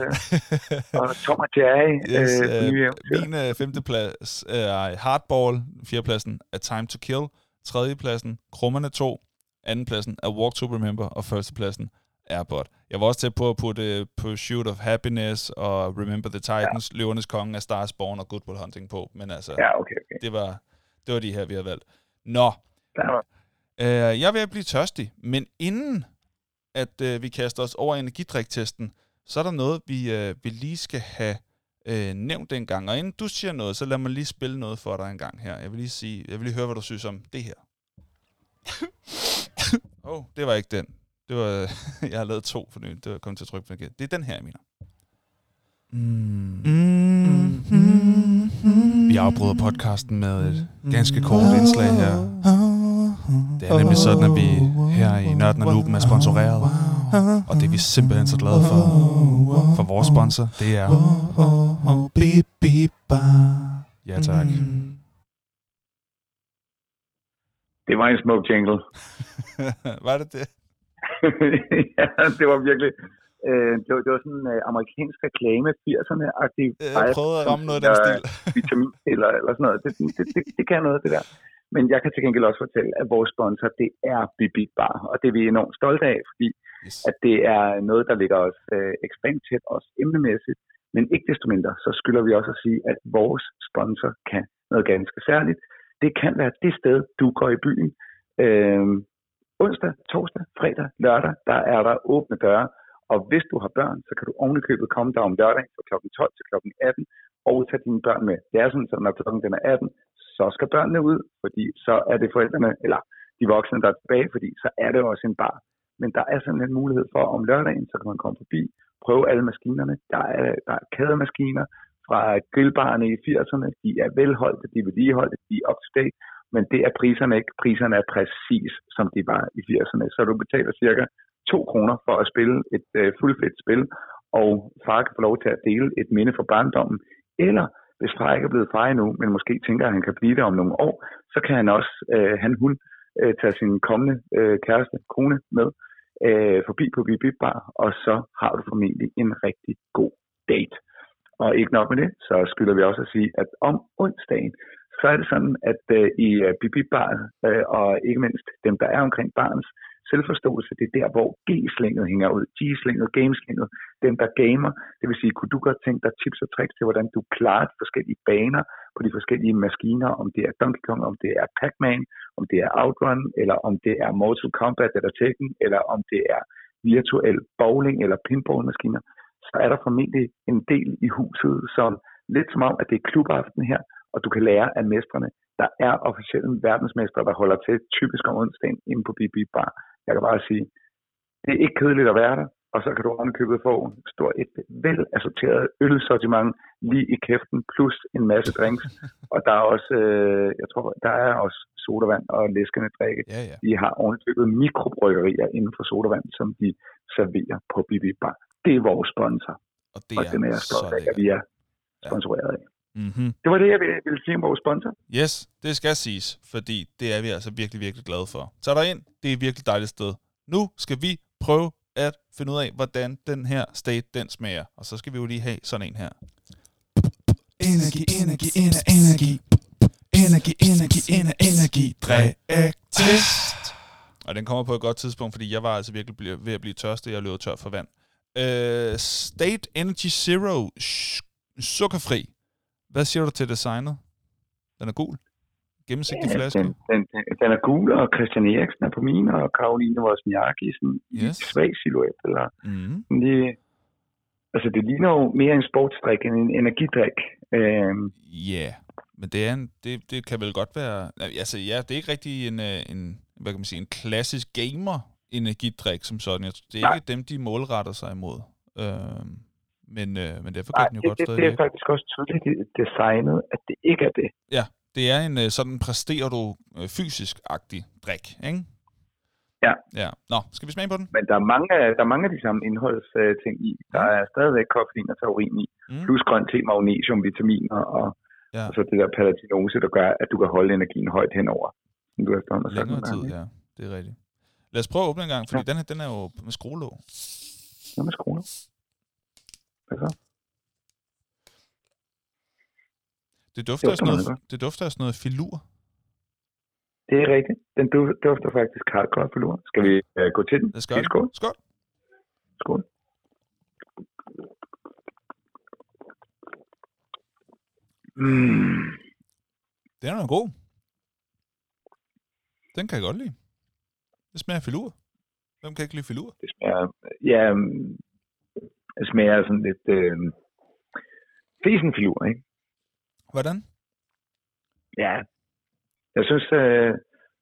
[SPEAKER 2] og Tom og Jerry. Yes, øh,
[SPEAKER 1] øh, min øh, femteplads er Hardball, fjerdepladsen er Time to Kill, tredjepladsen Krummerne 2, andenpladsen er Walk to Remember, og førstepladsen Airbot. Jeg var også til på at putte Pursuit of Happiness og Remember the Titans, ja. Løvernes Konge af Stars Born og Good Will Hunting på, men altså,
[SPEAKER 2] ja, okay, okay.
[SPEAKER 1] Det, var, det var de her, vi har valgt. Nå, ja. øh, jeg at blive tørstig, men inden at øh, vi kaster os over energidriktesten, så er der noget, vi, øh, vi lige skal have øh, nævnt dengang. Og inden du siger noget, så lad mig lige spille noget for dig en gang her. Jeg vil lige, sige, jeg vil lige høre, hvad du synes om det her. Åh, oh, det var ikke den. Det var, jeg har lavet to for nylig. Det var kommet til at trykke på igen. Det er den her, jeg mener. Mm. Mm. Vi afbryder podcasten med et ganske kort indslag her. Det er nemlig sådan, at vi her i Nørden og Luben er sponsoreret. Og det er vi simpelthen så glade for. For vores sponsor, det er... Ja, tak.
[SPEAKER 2] Det var en smuk jingle.
[SPEAKER 1] var det det?
[SPEAKER 2] ja, det var virkelig... Øh, det, var, det var sådan en øh, amerikansk reklame, 80'erne-agtig.
[SPEAKER 1] Jeg prøvede at ramme noget af den stil.
[SPEAKER 2] Vitaminpiller eller sådan noget. Det, det, det, det kan noget, det der. Men jeg kan til gengæld også fortælle, at vores sponsor, det er Bibi Bar, og det er vi enormt stolte af, fordi yes. at det er noget, der ligger os øh, ekstremt tæt, også emnemæssigt, men ikke desto mindre, så skylder vi også at sige, at vores sponsor kan noget ganske særligt. Det kan være det sted, du går i byen, øh, onsdag, torsdag, fredag, lørdag, der er der åbne døre. Og hvis du har børn, så kan du ovenikøbet komme der om lørdag fra kl. 12 til kl. 18 og tage dine børn med. Det er sådan, at når klokken den er 18, så skal børnene ud, fordi så er det forældrene, eller de voksne, der er tilbage, fordi så er det også en bar. Men der er sådan en mulighed for, om lørdagen, så kan man komme forbi, prøve alle maskinerne. Der er, der er kædemaskiner fra grillbarerne i 80'erne. De er velholdte, de er vedligeholdte, de er up to date men det er priserne ikke. Priserne er præcis, som de var i 80'erne. Så du betaler cirka 2 kroner for at spille et øh, fuldfedt spil, og far kan få lov til at dele et minde fra barndommen. Eller hvis far ikke er blevet far endnu, men måske tænker, at han kan blive det om nogle år, så kan han også, øh, han hun, øh, tage sin kommende øh, kæreste, kone med, øh, forbi på Bibi Bar, og så har du formentlig en rigtig god date. Og ikke nok med det, så skylder vi også at sige, at om onsdagen, så er det sådan, at øh, i øh, Bibi øh, og ikke mindst dem, der er omkring barns selvforståelse, det er der, hvor G-slinget hænger ud. G-slinget, gameslinget, dem, der gamer. Det vil sige, kunne du godt tænke dig tips og tricks til, hvordan du klarer de forskellige baner på de forskellige maskiner, om det er Donkey Kong, om det er Pac-Man, om det er Outrun, eller om det er Mortal Kombat eller Tekken, eller om det er virtuel bowling eller pinballmaskiner, så er der formentlig en del i huset, som lidt som om, at det er klubaften her, og du kan lære af mestrene. Der er officielle verdensmestre, der holder til typisk om onsdagen inde på BB Bar. Jeg kan bare sige, det er ikke kedeligt at være der, og så kan du ovenikøbet få stort et vel assorteret ølsortiment lige i kæften, plus en masse drinks. og der er også, øh, jeg tror, der er også sodavand og læskende drikke.
[SPEAKER 1] Ja, ja.
[SPEAKER 2] De har ovenikøbet mikrobryggerier inden for sodavand, som de serverer på BB Bar. Det er vores sponsor.
[SPEAKER 1] Og det
[SPEAKER 2] og
[SPEAKER 1] er,
[SPEAKER 2] den er jeg stolt af, at vi er sponsoreret af.
[SPEAKER 1] Mm-hmm.
[SPEAKER 2] Det var det, jeg ville sige om vores sponsor.
[SPEAKER 1] Yes, det skal siges, fordi det er vi altså virkelig, virkelig glade for. Så der ind, det er et virkelig dejligt sted. Nu skal vi prøve at finde ud af, hvordan den her state, den smager. Og så skal vi jo lige have sådan en her. Energi, energi, energi, energi. Energi, energi, energi, energi. Drik test. Og den kommer på et godt tidspunkt, fordi jeg var altså virkelig ved at blive tørstig, jeg løb tør for vand. Øh, State Energy Zero, sh- sukkerfri. Hvad siger du til designet? Den er gul. Gennemsigtig
[SPEAKER 2] Ja,
[SPEAKER 1] flaske.
[SPEAKER 2] den, den, den, den er gul, og Christian Eriksen er på min, og Karoline Wozniacki i sådan
[SPEAKER 1] Yes.
[SPEAKER 2] yes. svag silhuet. Eller
[SPEAKER 1] Mm.
[SPEAKER 2] sådan lige, altså, det ligner jo mere en sportsdrik end en energidrik. Øhm,
[SPEAKER 1] Ja, yeah. men det, er en, det, det kan vel godt være... Altså ja, det er ikke rigtig en, øh, en, hvad kan man sige, en klassisk gamer energidrik som sådan. Jeg, tror- det er
[SPEAKER 2] Nej.
[SPEAKER 1] ikke dem, de målretter sig imod. Øh, men, øh, men derfor
[SPEAKER 2] nej,
[SPEAKER 1] kan den jo
[SPEAKER 2] det,
[SPEAKER 1] godt
[SPEAKER 2] det,
[SPEAKER 1] stadig
[SPEAKER 2] det er faktisk også tydeligt designet, at det ikke er det.
[SPEAKER 1] Ja, det er en øh, sådan præsterer du øh, fysisk-agtig drik, ikke?
[SPEAKER 2] Ja.
[SPEAKER 1] Ja. Nå, skal vi smage på den?
[SPEAKER 2] Men der er mange, der er mange af de samme indholdsting i. Der er stadigvæk koffein og taurin i,
[SPEAKER 1] Mm.
[SPEAKER 2] plus grøn te, magnesium, vitaminer og,
[SPEAKER 1] Ja.
[SPEAKER 2] og så det der palatinose, der gør, at du kan holde energien højt henover. Som du efterhånden har
[SPEAKER 1] Længere tid, ja. Det er rigtigt. Lad os prøve at åbne en gang, fordi
[SPEAKER 2] Ja.
[SPEAKER 1] den, her, den er jo med skruelåg.
[SPEAKER 2] Hvad med skruer? Hvad så?
[SPEAKER 1] Det dufter, af
[SPEAKER 2] dufter
[SPEAKER 1] sådan
[SPEAKER 2] meget
[SPEAKER 1] noget, det dufter af sådan noget filur.
[SPEAKER 2] Det er rigtigt. Den du- dufter faktisk hardcore for lur. Skal vi uh, gå til den?
[SPEAKER 1] Lad os gøre
[SPEAKER 2] Skål.
[SPEAKER 1] det. Skål.
[SPEAKER 2] Skål. Mm.
[SPEAKER 1] Den er god. Den kan jeg godt lide. Det smager filur. Hvem kan ikke lide filur?
[SPEAKER 2] Det smager, ja, det smager sådan lidt øh, fesenfilur, ikke?
[SPEAKER 1] Hvordan?
[SPEAKER 2] Ja. Jeg synes, øh,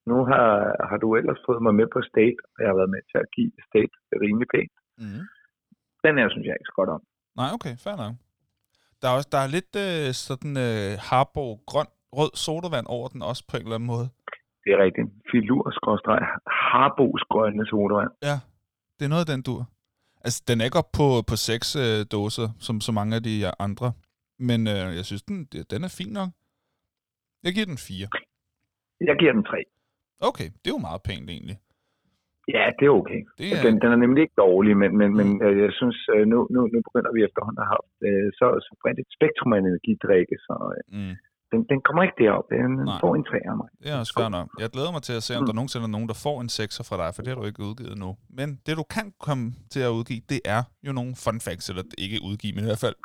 [SPEAKER 2] nu har, har du ellers fået mig med på State, og jeg har været med til at give State rimelig pænt.
[SPEAKER 1] Mm.
[SPEAKER 2] Den her synes jeg ikke så godt om.
[SPEAKER 1] Nej, okay, fair nok. Der er, også, der er lidt øh, sådan øh, harborg grøn rød sodavand over den også på en eller anden måde.
[SPEAKER 2] Det er rigtigt. Filur, skråstreg, harbos grønne sodavand.
[SPEAKER 1] Ja, det er noget af den dur. Altså, den er ikke op på, på seks øh, dåser, som så mange af de andre. Men øh, jeg synes, den, den er fin nok. Jeg giver den fire.
[SPEAKER 2] Jeg giver den tre.
[SPEAKER 1] Okay, det er jo meget pænt egentlig.
[SPEAKER 2] Ja, det er okay.
[SPEAKER 1] Det er,
[SPEAKER 2] Den, den er nemlig ikke dårlig, men, men, men øh, jeg synes, øh, nu, nu, nu begynder vi efterhånden at have øh, så, så bredt et spektrum af energidrikke, så øh,
[SPEAKER 1] mm,
[SPEAKER 2] den, den kommer ikke derop. Den
[SPEAKER 1] Nej.
[SPEAKER 2] får en tre af mig.
[SPEAKER 1] det er også fair nok. Jeg glæder mig til at se, om
[SPEAKER 2] Mm.
[SPEAKER 1] der nogensinde er nogen, der får en sekser fra dig, for det har du ikke udgivet nu. Men det, du kan komme til at udgive, det er jo nogle fun facts, eller ikke udgive, men i hvert fald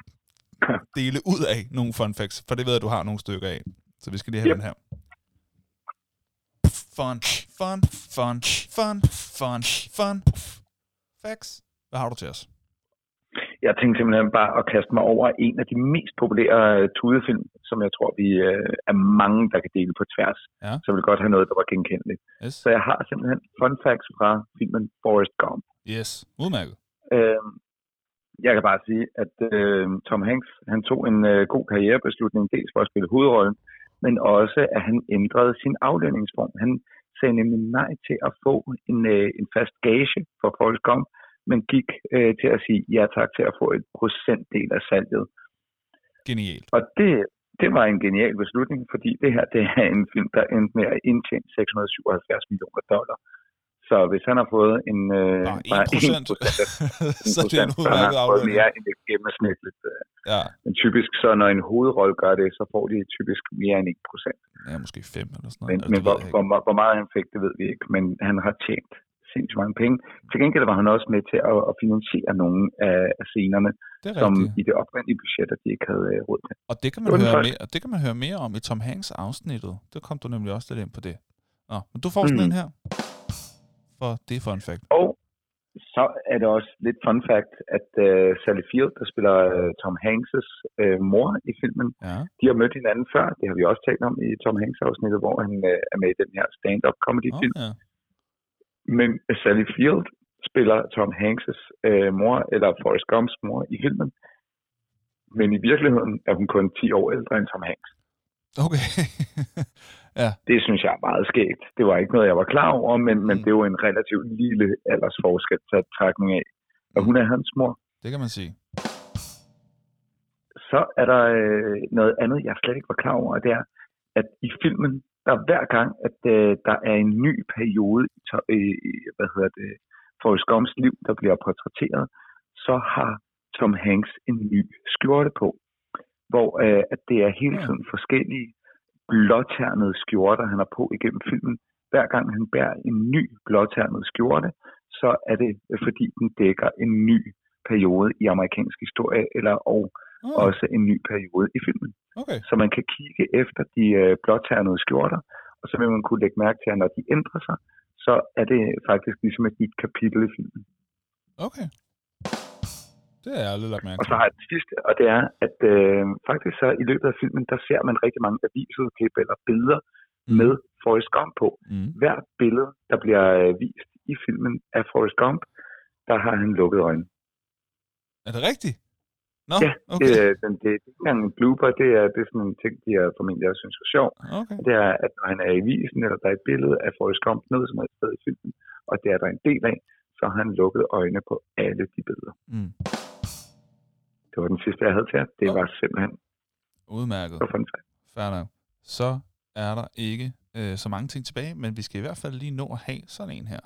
[SPEAKER 1] dele ud af nogle fun facts, for det ved jeg, du har nogle stykker af. Så vi skal lige have
[SPEAKER 2] Yep.
[SPEAKER 1] den her. Fun, fun, fun, fun, fun, fun. Facts. Hvad har du til os?
[SPEAKER 2] Jeg tænkte simpelthen bare at kaste mig over en af de mest populære øh, tudefilm, som jeg tror, vi øh, er mange, der kan dele på tværs.
[SPEAKER 1] Ja.
[SPEAKER 2] Så jeg vil godt have noget, der var genkendeligt.
[SPEAKER 1] Yes.
[SPEAKER 2] Så jeg har simpelthen fun facts fra filmen Forrest Gump.
[SPEAKER 1] Yes. Udmærket.
[SPEAKER 2] Øh, jeg kan bare sige, at øh, Tom Hanks han tog en øh, god karrierebeslutning, dels for at spille hovedrollen, men også, at han ændrede sin aflønningsform. Han sagde nemlig nej til at få en, øh, en fast gage for Forrest Gump, men gik øh, til at sige ja tak til at få et procentdel af salget.
[SPEAKER 1] Genialt.
[SPEAKER 2] Og det, det var en genial beslutning, fordi det her det er en film, der endte med at indtjene 677 millioner dollar. Så hvis han har fået en... Øh,
[SPEAKER 1] Bare 1 procent. så det er en udmærket aflønning.
[SPEAKER 2] mere end det gennemsnitligt. øh.
[SPEAKER 1] Ja.
[SPEAKER 2] Men typisk, så når en hovedrolle gør det, så får de typisk mere end 1 procent.
[SPEAKER 1] ja, måske 5 eller sådan noget.
[SPEAKER 2] Men, men hvor, hvor- hvor meget han fik, det ved vi ikke. Men han har tjent sindssygt mange penge. Til gengæld var han også med til at, at finansiere nogle af, af scenerne,
[SPEAKER 1] er
[SPEAKER 2] som i det oprindelige budget, at de ikke havde øh, råd til.
[SPEAKER 1] Og det kan, man
[SPEAKER 2] den
[SPEAKER 1] høre mere, og det kan man høre mere om i Tom Hanks afsnittet. Der kom du nemlig også lidt ind på det. Nå, men du får sådan
[SPEAKER 2] Mm.
[SPEAKER 1] en her. For det er fun fact.
[SPEAKER 2] Og så er det også lidt fun fact, at uh, Sally Field, der spiller uh, Tom Hanks' uh, mor i filmen,
[SPEAKER 1] Ja.
[SPEAKER 2] de har mødt hinanden før. Det har vi også talt om i Tom Hanks-afsnittet, hvor han uh, er med i den her stand-up comedy-film.
[SPEAKER 1] Ja.
[SPEAKER 2] Men Sally Field spiller Tom Hanks' uh, mor, eller Forrest Gumps mor i filmen. Men i virkeligheden er hun kun 10 år ældre end Tom Hanks.
[SPEAKER 1] Okay. ja,
[SPEAKER 2] Det synes jeg er meget skægt. Det var ikke noget, jeg var klar over, men, men
[SPEAKER 1] Mm.
[SPEAKER 2] det jo en relativt lille aldersforskel til trækning af. Og hun er hans mor.
[SPEAKER 1] det kan man sige.
[SPEAKER 2] så er der øh, noget andet, jeg slet ikke var klar over, og det er, at i filmen, der hver gang, at øh, der er en ny periode i, i- hvad hedder det, Forrest Gumps liv, der bliver portrætteret, så har Tom Hanks en ny skjorte på, hvor øh, at det er hele tiden forskellige blåternede skjorter, han har på igennem filmen, hver gang han bærer en ny blåternet skjorte, så er det øh, fordi den dækker en ny periode i amerikansk historie, eller og
[SPEAKER 1] Oh,
[SPEAKER 2] også en ny periode i filmen.
[SPEAKER 1] okay.
[SPEAKER 2] Så man kan kigge efter de øh, blåternede skjorter, og så vil man kunne lægge mærke til, at når de ændrer sig, så er det faktisk ligesom et nyt kapitel i filmen.
[SPEAKER 1] Okay. Det har jeg aldrig lagt mærke
[SPEAKER 2] Og så har jeg det sidste, og det er, at øh, faktisk så i løbet af filmen, der ser man rigtig mange avisudklip eller billeder
[SPEAKER 1] Mm.
[SPEAKER 2] med Forrest Gump på.
[SPEAKER 1] Mm.
[SPEAKER 2] Hvert billede, der bliver øh, vist i filmen af Forrest Gump, der har han lukket øjnene.
[SPEAKER 1] Er det rigtigt? Nå,
[SPEAKER 2] Ja,
[SPEAKER 1] okay.
[SPEAKER 2] det, er- den, det er ikke engang en blooper, det er, det er sådan en ting, de er formentlig også synes var sjov.
[SPEAKER 1] okay.
[SPEAKER 2] Det er, at når han er i visen, eller der er et billede af Forrest Gump, noget som er et sted i filmen, og det er der en del af, så har han lukket øjne på alle de billeder.
[SPEAKER 1] Mm.
[SPEAKER 2] Det var den sidste, jeg havde til jer. Det
[SPEAKER 1] Nå.
[SPEAKER 2] var simpelthen
[SPEAKER 1] Udmærket.
[SPEAKER 2] så
[SPEAKER 1] nok. Så er der ikke øh, så mange ting tilbage, men vi skal i hvert fald lige nå at have sådan en her.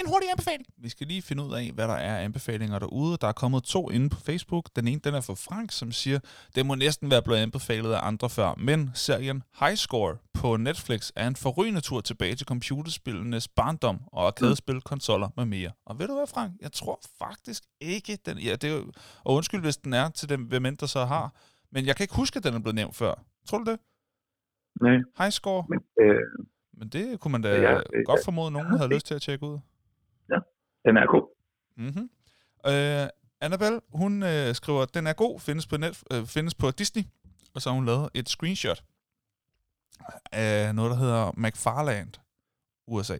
[SPEAKER 1] En hurtig anbefaling. Vi skal lige finde ud af, hvad der er af anbefalinger derude. Der er kommet to inde på Facebook. Den ene den er fra Frank, som siger, det må næsten være blevet anbefalet af andre før, men serien High Score på Netflix er en forrygende tur tilbage til computerspillenes barndom og arkadespil, konsoller med mere. Og ved du hvad, Frank? Jeg tror faktisk ikke, den... Ja, det er jo, og undskyld, hvis den er til dem, hvem end der så har. Men jeg kan ikke huske, at den er blevet nævnt før. Tror du det?
[SPEAKER 2] Nej,
[SPEAKER 1] High Score?
[SPEAKER 2] men øh,
[SPEAKER 1] Men det kunne man da
[SPEAKER 2] Ja, det-
[SPEAKER 1] godt formode, at nogen
[SPEAKER 2] ja,
[SPEAKER 1] havde
[SPEAKER 2] det-
[SPEAKER 1] lyst til at tjekke ud.
[SPEAKER 2] den er god.
[SPEAKER 1] Mm-hmm. Øh, Annabelle, hun øh, skriver, den er god, findes på, net, øh, findes på Disney, og så har hun lavet et screenshot af noget, der hedder McFarland, USA.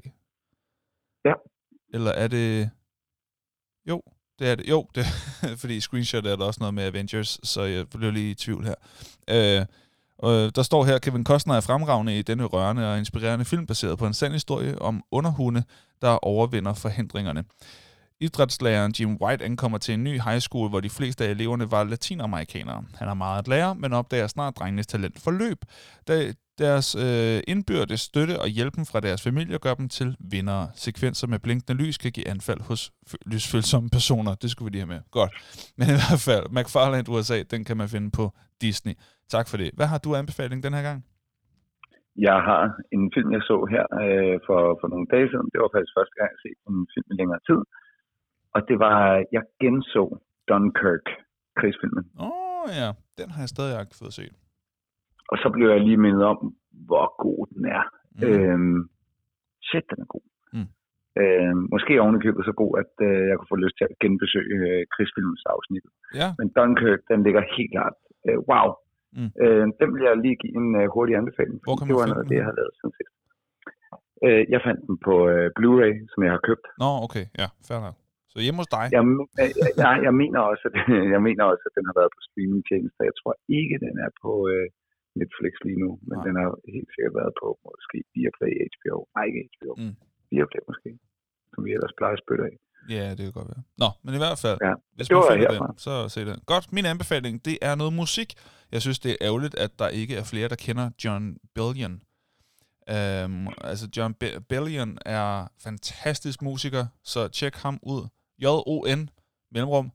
[SPEAKER 2] Ja.
[SPEAKER 1] Eller er det... Jo, det er det. Jo, det, fordi screenshot er der også noget med Avengers, så jeg blev lige i tvivl her. Øh, og der står her, Kevin Costner er fremragende i denne rørende og inspirerende film, baseret på en sand historie om underhunde, der overvinder forhindringerne. Idrætslæreren Jim White ankommer til en ny high school, hvor de fleste af eleverne var latinamerikanere. Han har meget at lære, men opdager snart drengenes talent for løb. Deres øh, indbyrdes støtte og hjælpen fra deres familie gør dem til vindere. Sekvenser med blinkende lys kan give anfald hos f- lysfølsomme personer. Det skulle vi lige have med. Godt. Men i hvert fald, McFarland USA, den kan man finde på Disney. Tak for det. Hvad har du anbefaling den her gang?
[SPEAKER 2] Jeg har en film, jeg så her øh, for, for nogle dage siden. Det var faktisk første gang, jeg set en film i længere tid. Og det var, jeg genså Dunkirk, krigsfilmen.
[SPEAKER 1] Åh oh, ja, den har jeg stadig ikke fået set.
[SPEAKER 2] Og så blev jeg lige mindet om, hvor god den er.
[SPEAKER 1] Mm.
[SPEAKER 2] Øhm, shit, den er god.
[SPEAKER 1] Mm.
[SPEAKER 2] Øhm, måske ovenikøbet så god, at øh, jeg kunne få lyst til at genbesøge øh, krigsfilmens afsnit.
[SPEAKER 1] Ja,
[SPEAKER 2] Men Dunkirk, den ligger helt klart. Øh, wow.
[SPEAKER 1] Mm.
[SPEAKER 2] Øh, den vil jeg lige give en øh, hurtig anbefaling.
[SPEAKER 1] Hvor kan man
[SPEAKER 2] det var noget af det, jeg har lavet siden sidst. Øh, jeg fandt den på øh, Blu-ray, som jeg har købt.
[SPEAKER 1] nå okay, ja, fair nok. Så hjemme hos dig?
[SPEAKER 2] Jeg, øh, jeg, jeg, mener også, at, jeg mener også, at den har været på streamingtjenester. Jeg tror ikke, den er på øh, Netflix lige nu, men
[SPEAKER 1] Nej.
[SPEAKER 2] den har helt sikkert været på måske Viaplay, HBO. Nej, ikke HBO.
[SPEAKER 1] Mm.
[SPEAKER 2] Viaplay måske, som vi ellers plejer at spytte af.
[SPEAKER 1] Ja, det kan godt være. Nå, men i hvert fald,
[SPEAKER 2] Ja,
[SPEAKER 1] hvis man finder
[SPEAKER 2] herfra.
[SPEAKER 1] den, så se den. Godt, min anbefaling, det er noget musik. Jeg synes, det er ærgerligt, at der ikke er flere, der kender John Bellion. Um, altså, John Be- Bellion er fantastisk musiker, så tjek ham ud. J-O-N, mellemrum,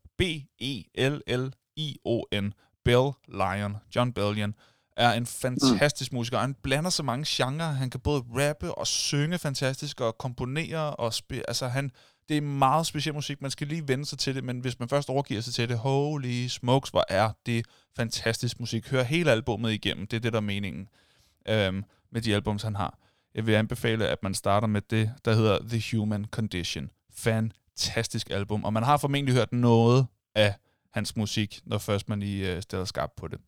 [SPEAKER 1] B-E-L-L-I-O-N, Bell Lion, John Bellion, er en fantastisk musiker. Han blander så mange genrer. Han kan både rappe og synge fantastisk, og komponere og spille. Altså, han, det er meget speciel musik. Man skal lige vende sig til det, men hvis man først overgiver sig til det, holy smokes, hvor er det fantastisk musik. Hør hele albummet igennem. Det er det, der er meningen øhm, med de albums, han har. Jeg vil anbefale, at man starter med det, der hedder The Human Condition. Fantastisk album, og man har formentlig hørt noget af hans musik, når først man lige øh, stiller skarpt på det.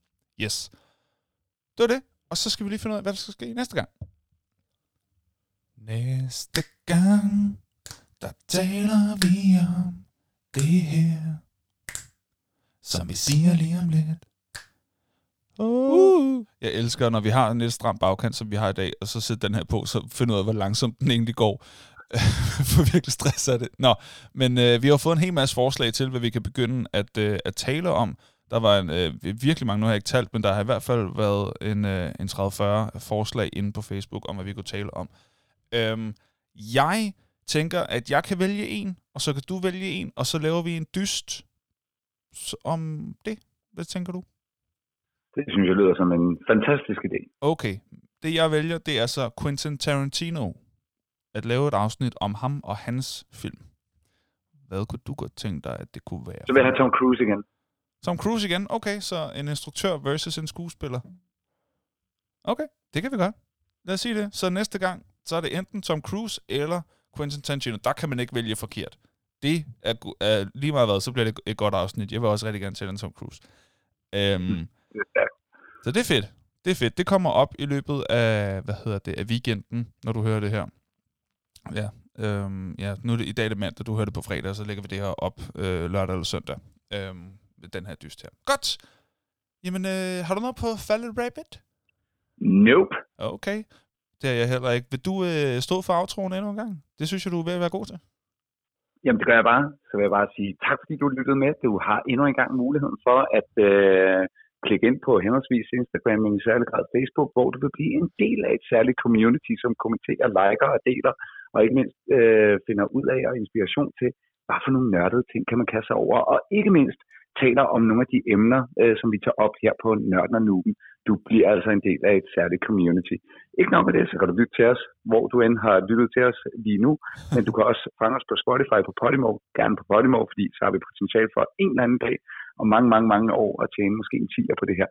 [SPEAKER 1] Yes. Det var det. Og så skal vi lige finde ud af, hvad der skal ske næste gang. Næste gang, der taler vi om det her, som vi siger lige om lidt. Uh. Jeg elsker, når vi har en lidt stram bagkant, som vi har i dag, og så sætter den her på, så finder ud af, hvor langsomt den egentlig går. For virkelig stress af det. Nå, men øh, vi har fået en hel masse forslag til, hvad vi kan begynde at, øh, at tale om. Der var en, øh, virkelig mange, nu har jeg ikke talt, men der har i hvert fald været en, øh, en 30-40 forslag inde på Facebook om, hvad vi kunne tale om. Øhm, jeg tænker, at jeg kan vælge en, og så kan du vælge en, og så laver vi en dyst om det. Hvad tænker du?
[SPEAKER 2] Det synes jeg lyder som en fantastisk idé.
[SPEAKER 1] Okay. Det jeg vælger, det er så Quentin Tarantino. At lave et afsnit om ham og hans film. Hvad kunne du godt tænke dig, at det kunne være?
[SPEAKER 2] Så vil jeg have Tom Cruise igen.
[SPEAKER 1] Tom Cruise igen? Okay, så en instruktør versus en skuespiller. Okay, det kan vi gøre. Lad os sige det. Så næste gang, så er det enten Tom Cruise eller Quentin Tarantino. Der kan man ikke vælge forkert. Det er, er lige meget hvad, så bliver det et godt afsnit. Jeg vil også rigtig gerne til en Tom Cruise. Øhm,
[SPEAKER 2] Ja.
[SPEAKER 1] så det er fedt. Det er fedt. Det kommer op i løbet af, hvad hedder det, af weekenden, når du hører det her. Ja, øhm, ja nu er det i dag er det mandag, du hører det på fredag, så lægger vi det her op øh, lørdag eller søndag. Øhm, den her dyst her. Godt! Jamen, øh, har du noget på Fallet Rabbit?
[SPEAKER 2] Nope.
[SPEAKER 1] Okay. Det er jeg heller ikke. Vil du øh, stå for aftroen endnu en gang? Det synes jeg, du er ved at være god til.
[SPEAKER 2] Jamen, det gør jeg bare. Så vil jeg bare sige tak, fordi du lyttede med. Du har endnu en gang muligheden for at øh, klikke ind på henholdsvis Instagram, men i særlig grad Facebook, hvor du vil blive en del af et særligt community, som kommenterer, liker og deler, og ikke mindst øh, finder ud af og inspiration til, hvad for nogle nørdede ting kan man kaste sig over, og ikke mindst taler om nogle af de emner, øh, som vi tager op her på Nørden og Nuben. Du bliver altså en del af et særligt community. Ikke nok med det, så kan du lytte til os, hvor du end har lyttet til os lige nu, men du kan også fange os på Spotify på Podimo, gerne på Podimo, fordi så har vi potentiale for en eller anden dag og mange, mange, mange år at tjene måske en 10'er på det her.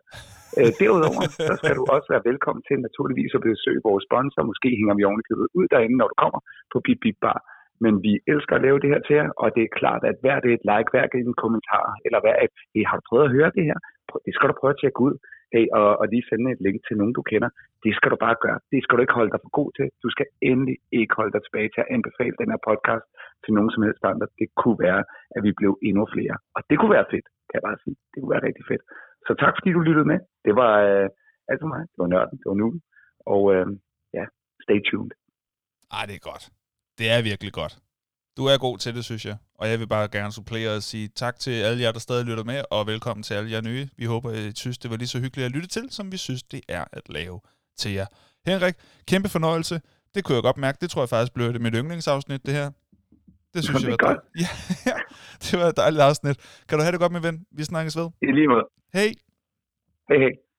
[SPEAKER 2] Øh, derudover, så skal du også være velkommen til naturligvis at besøge vores sponsor. Måske hænger vi ovenikøbet ud derinde, når du kommer på Bip Bip Bar. Men vi elsker at lave det her til jer, og det er klart, at hver det et like, hver det en kommentar, eller hver et, hey, har du prøvet at høre det her? Det skal du prøve at tjekke ud. Hey, og, og lige sende et link til nogen, du kender. Det skal du bare gøre. Det skal du ikke holde dig for god til. Du skal endelig ikke holde dig tilbage til at anbefale den her podcast til nogen som helst andre. Det kunne være, at vi blev endnu flere. Og det kunne være fedt, kan jeg bare sige. Det kunne være rigtig fedt. Så tak fordi du lyttede med. Det var øh, alt for mig. Det var nørden. Det var nu. Og øh, ja, stay tuned.
[SPEAKER 1] Ej, det er godt. Det er virkelig godt. Du er god til det, synes jeg. Og jeg vil bare gerne supplere og sige tak til alle jer, der stadig lytter med, og velkommen til alle jer nye. Vi håber, I synes, det var lige så hyggeligt at lytte til, som vi synes, det er at lave til jer. Henrik, kæmpe fornøjelse. Det kunne jeg godt mærke. Det tror jeg faktisk blev det mit yndlingsafsnit, det her. Det synes
[SPEAKER 2] Det
[SPEAKER 1] jeg var
[SPEAKER 2] godt.
[SPEAKER 1] Ja, ja, det var et dejligt afsnit. Kan du have det godt, min ven? Vi snakkes ved.
[SPEAKER 2] I lige måde.
[SPEAKER 1] Hej!
[SPEAKER 2] Hej hej.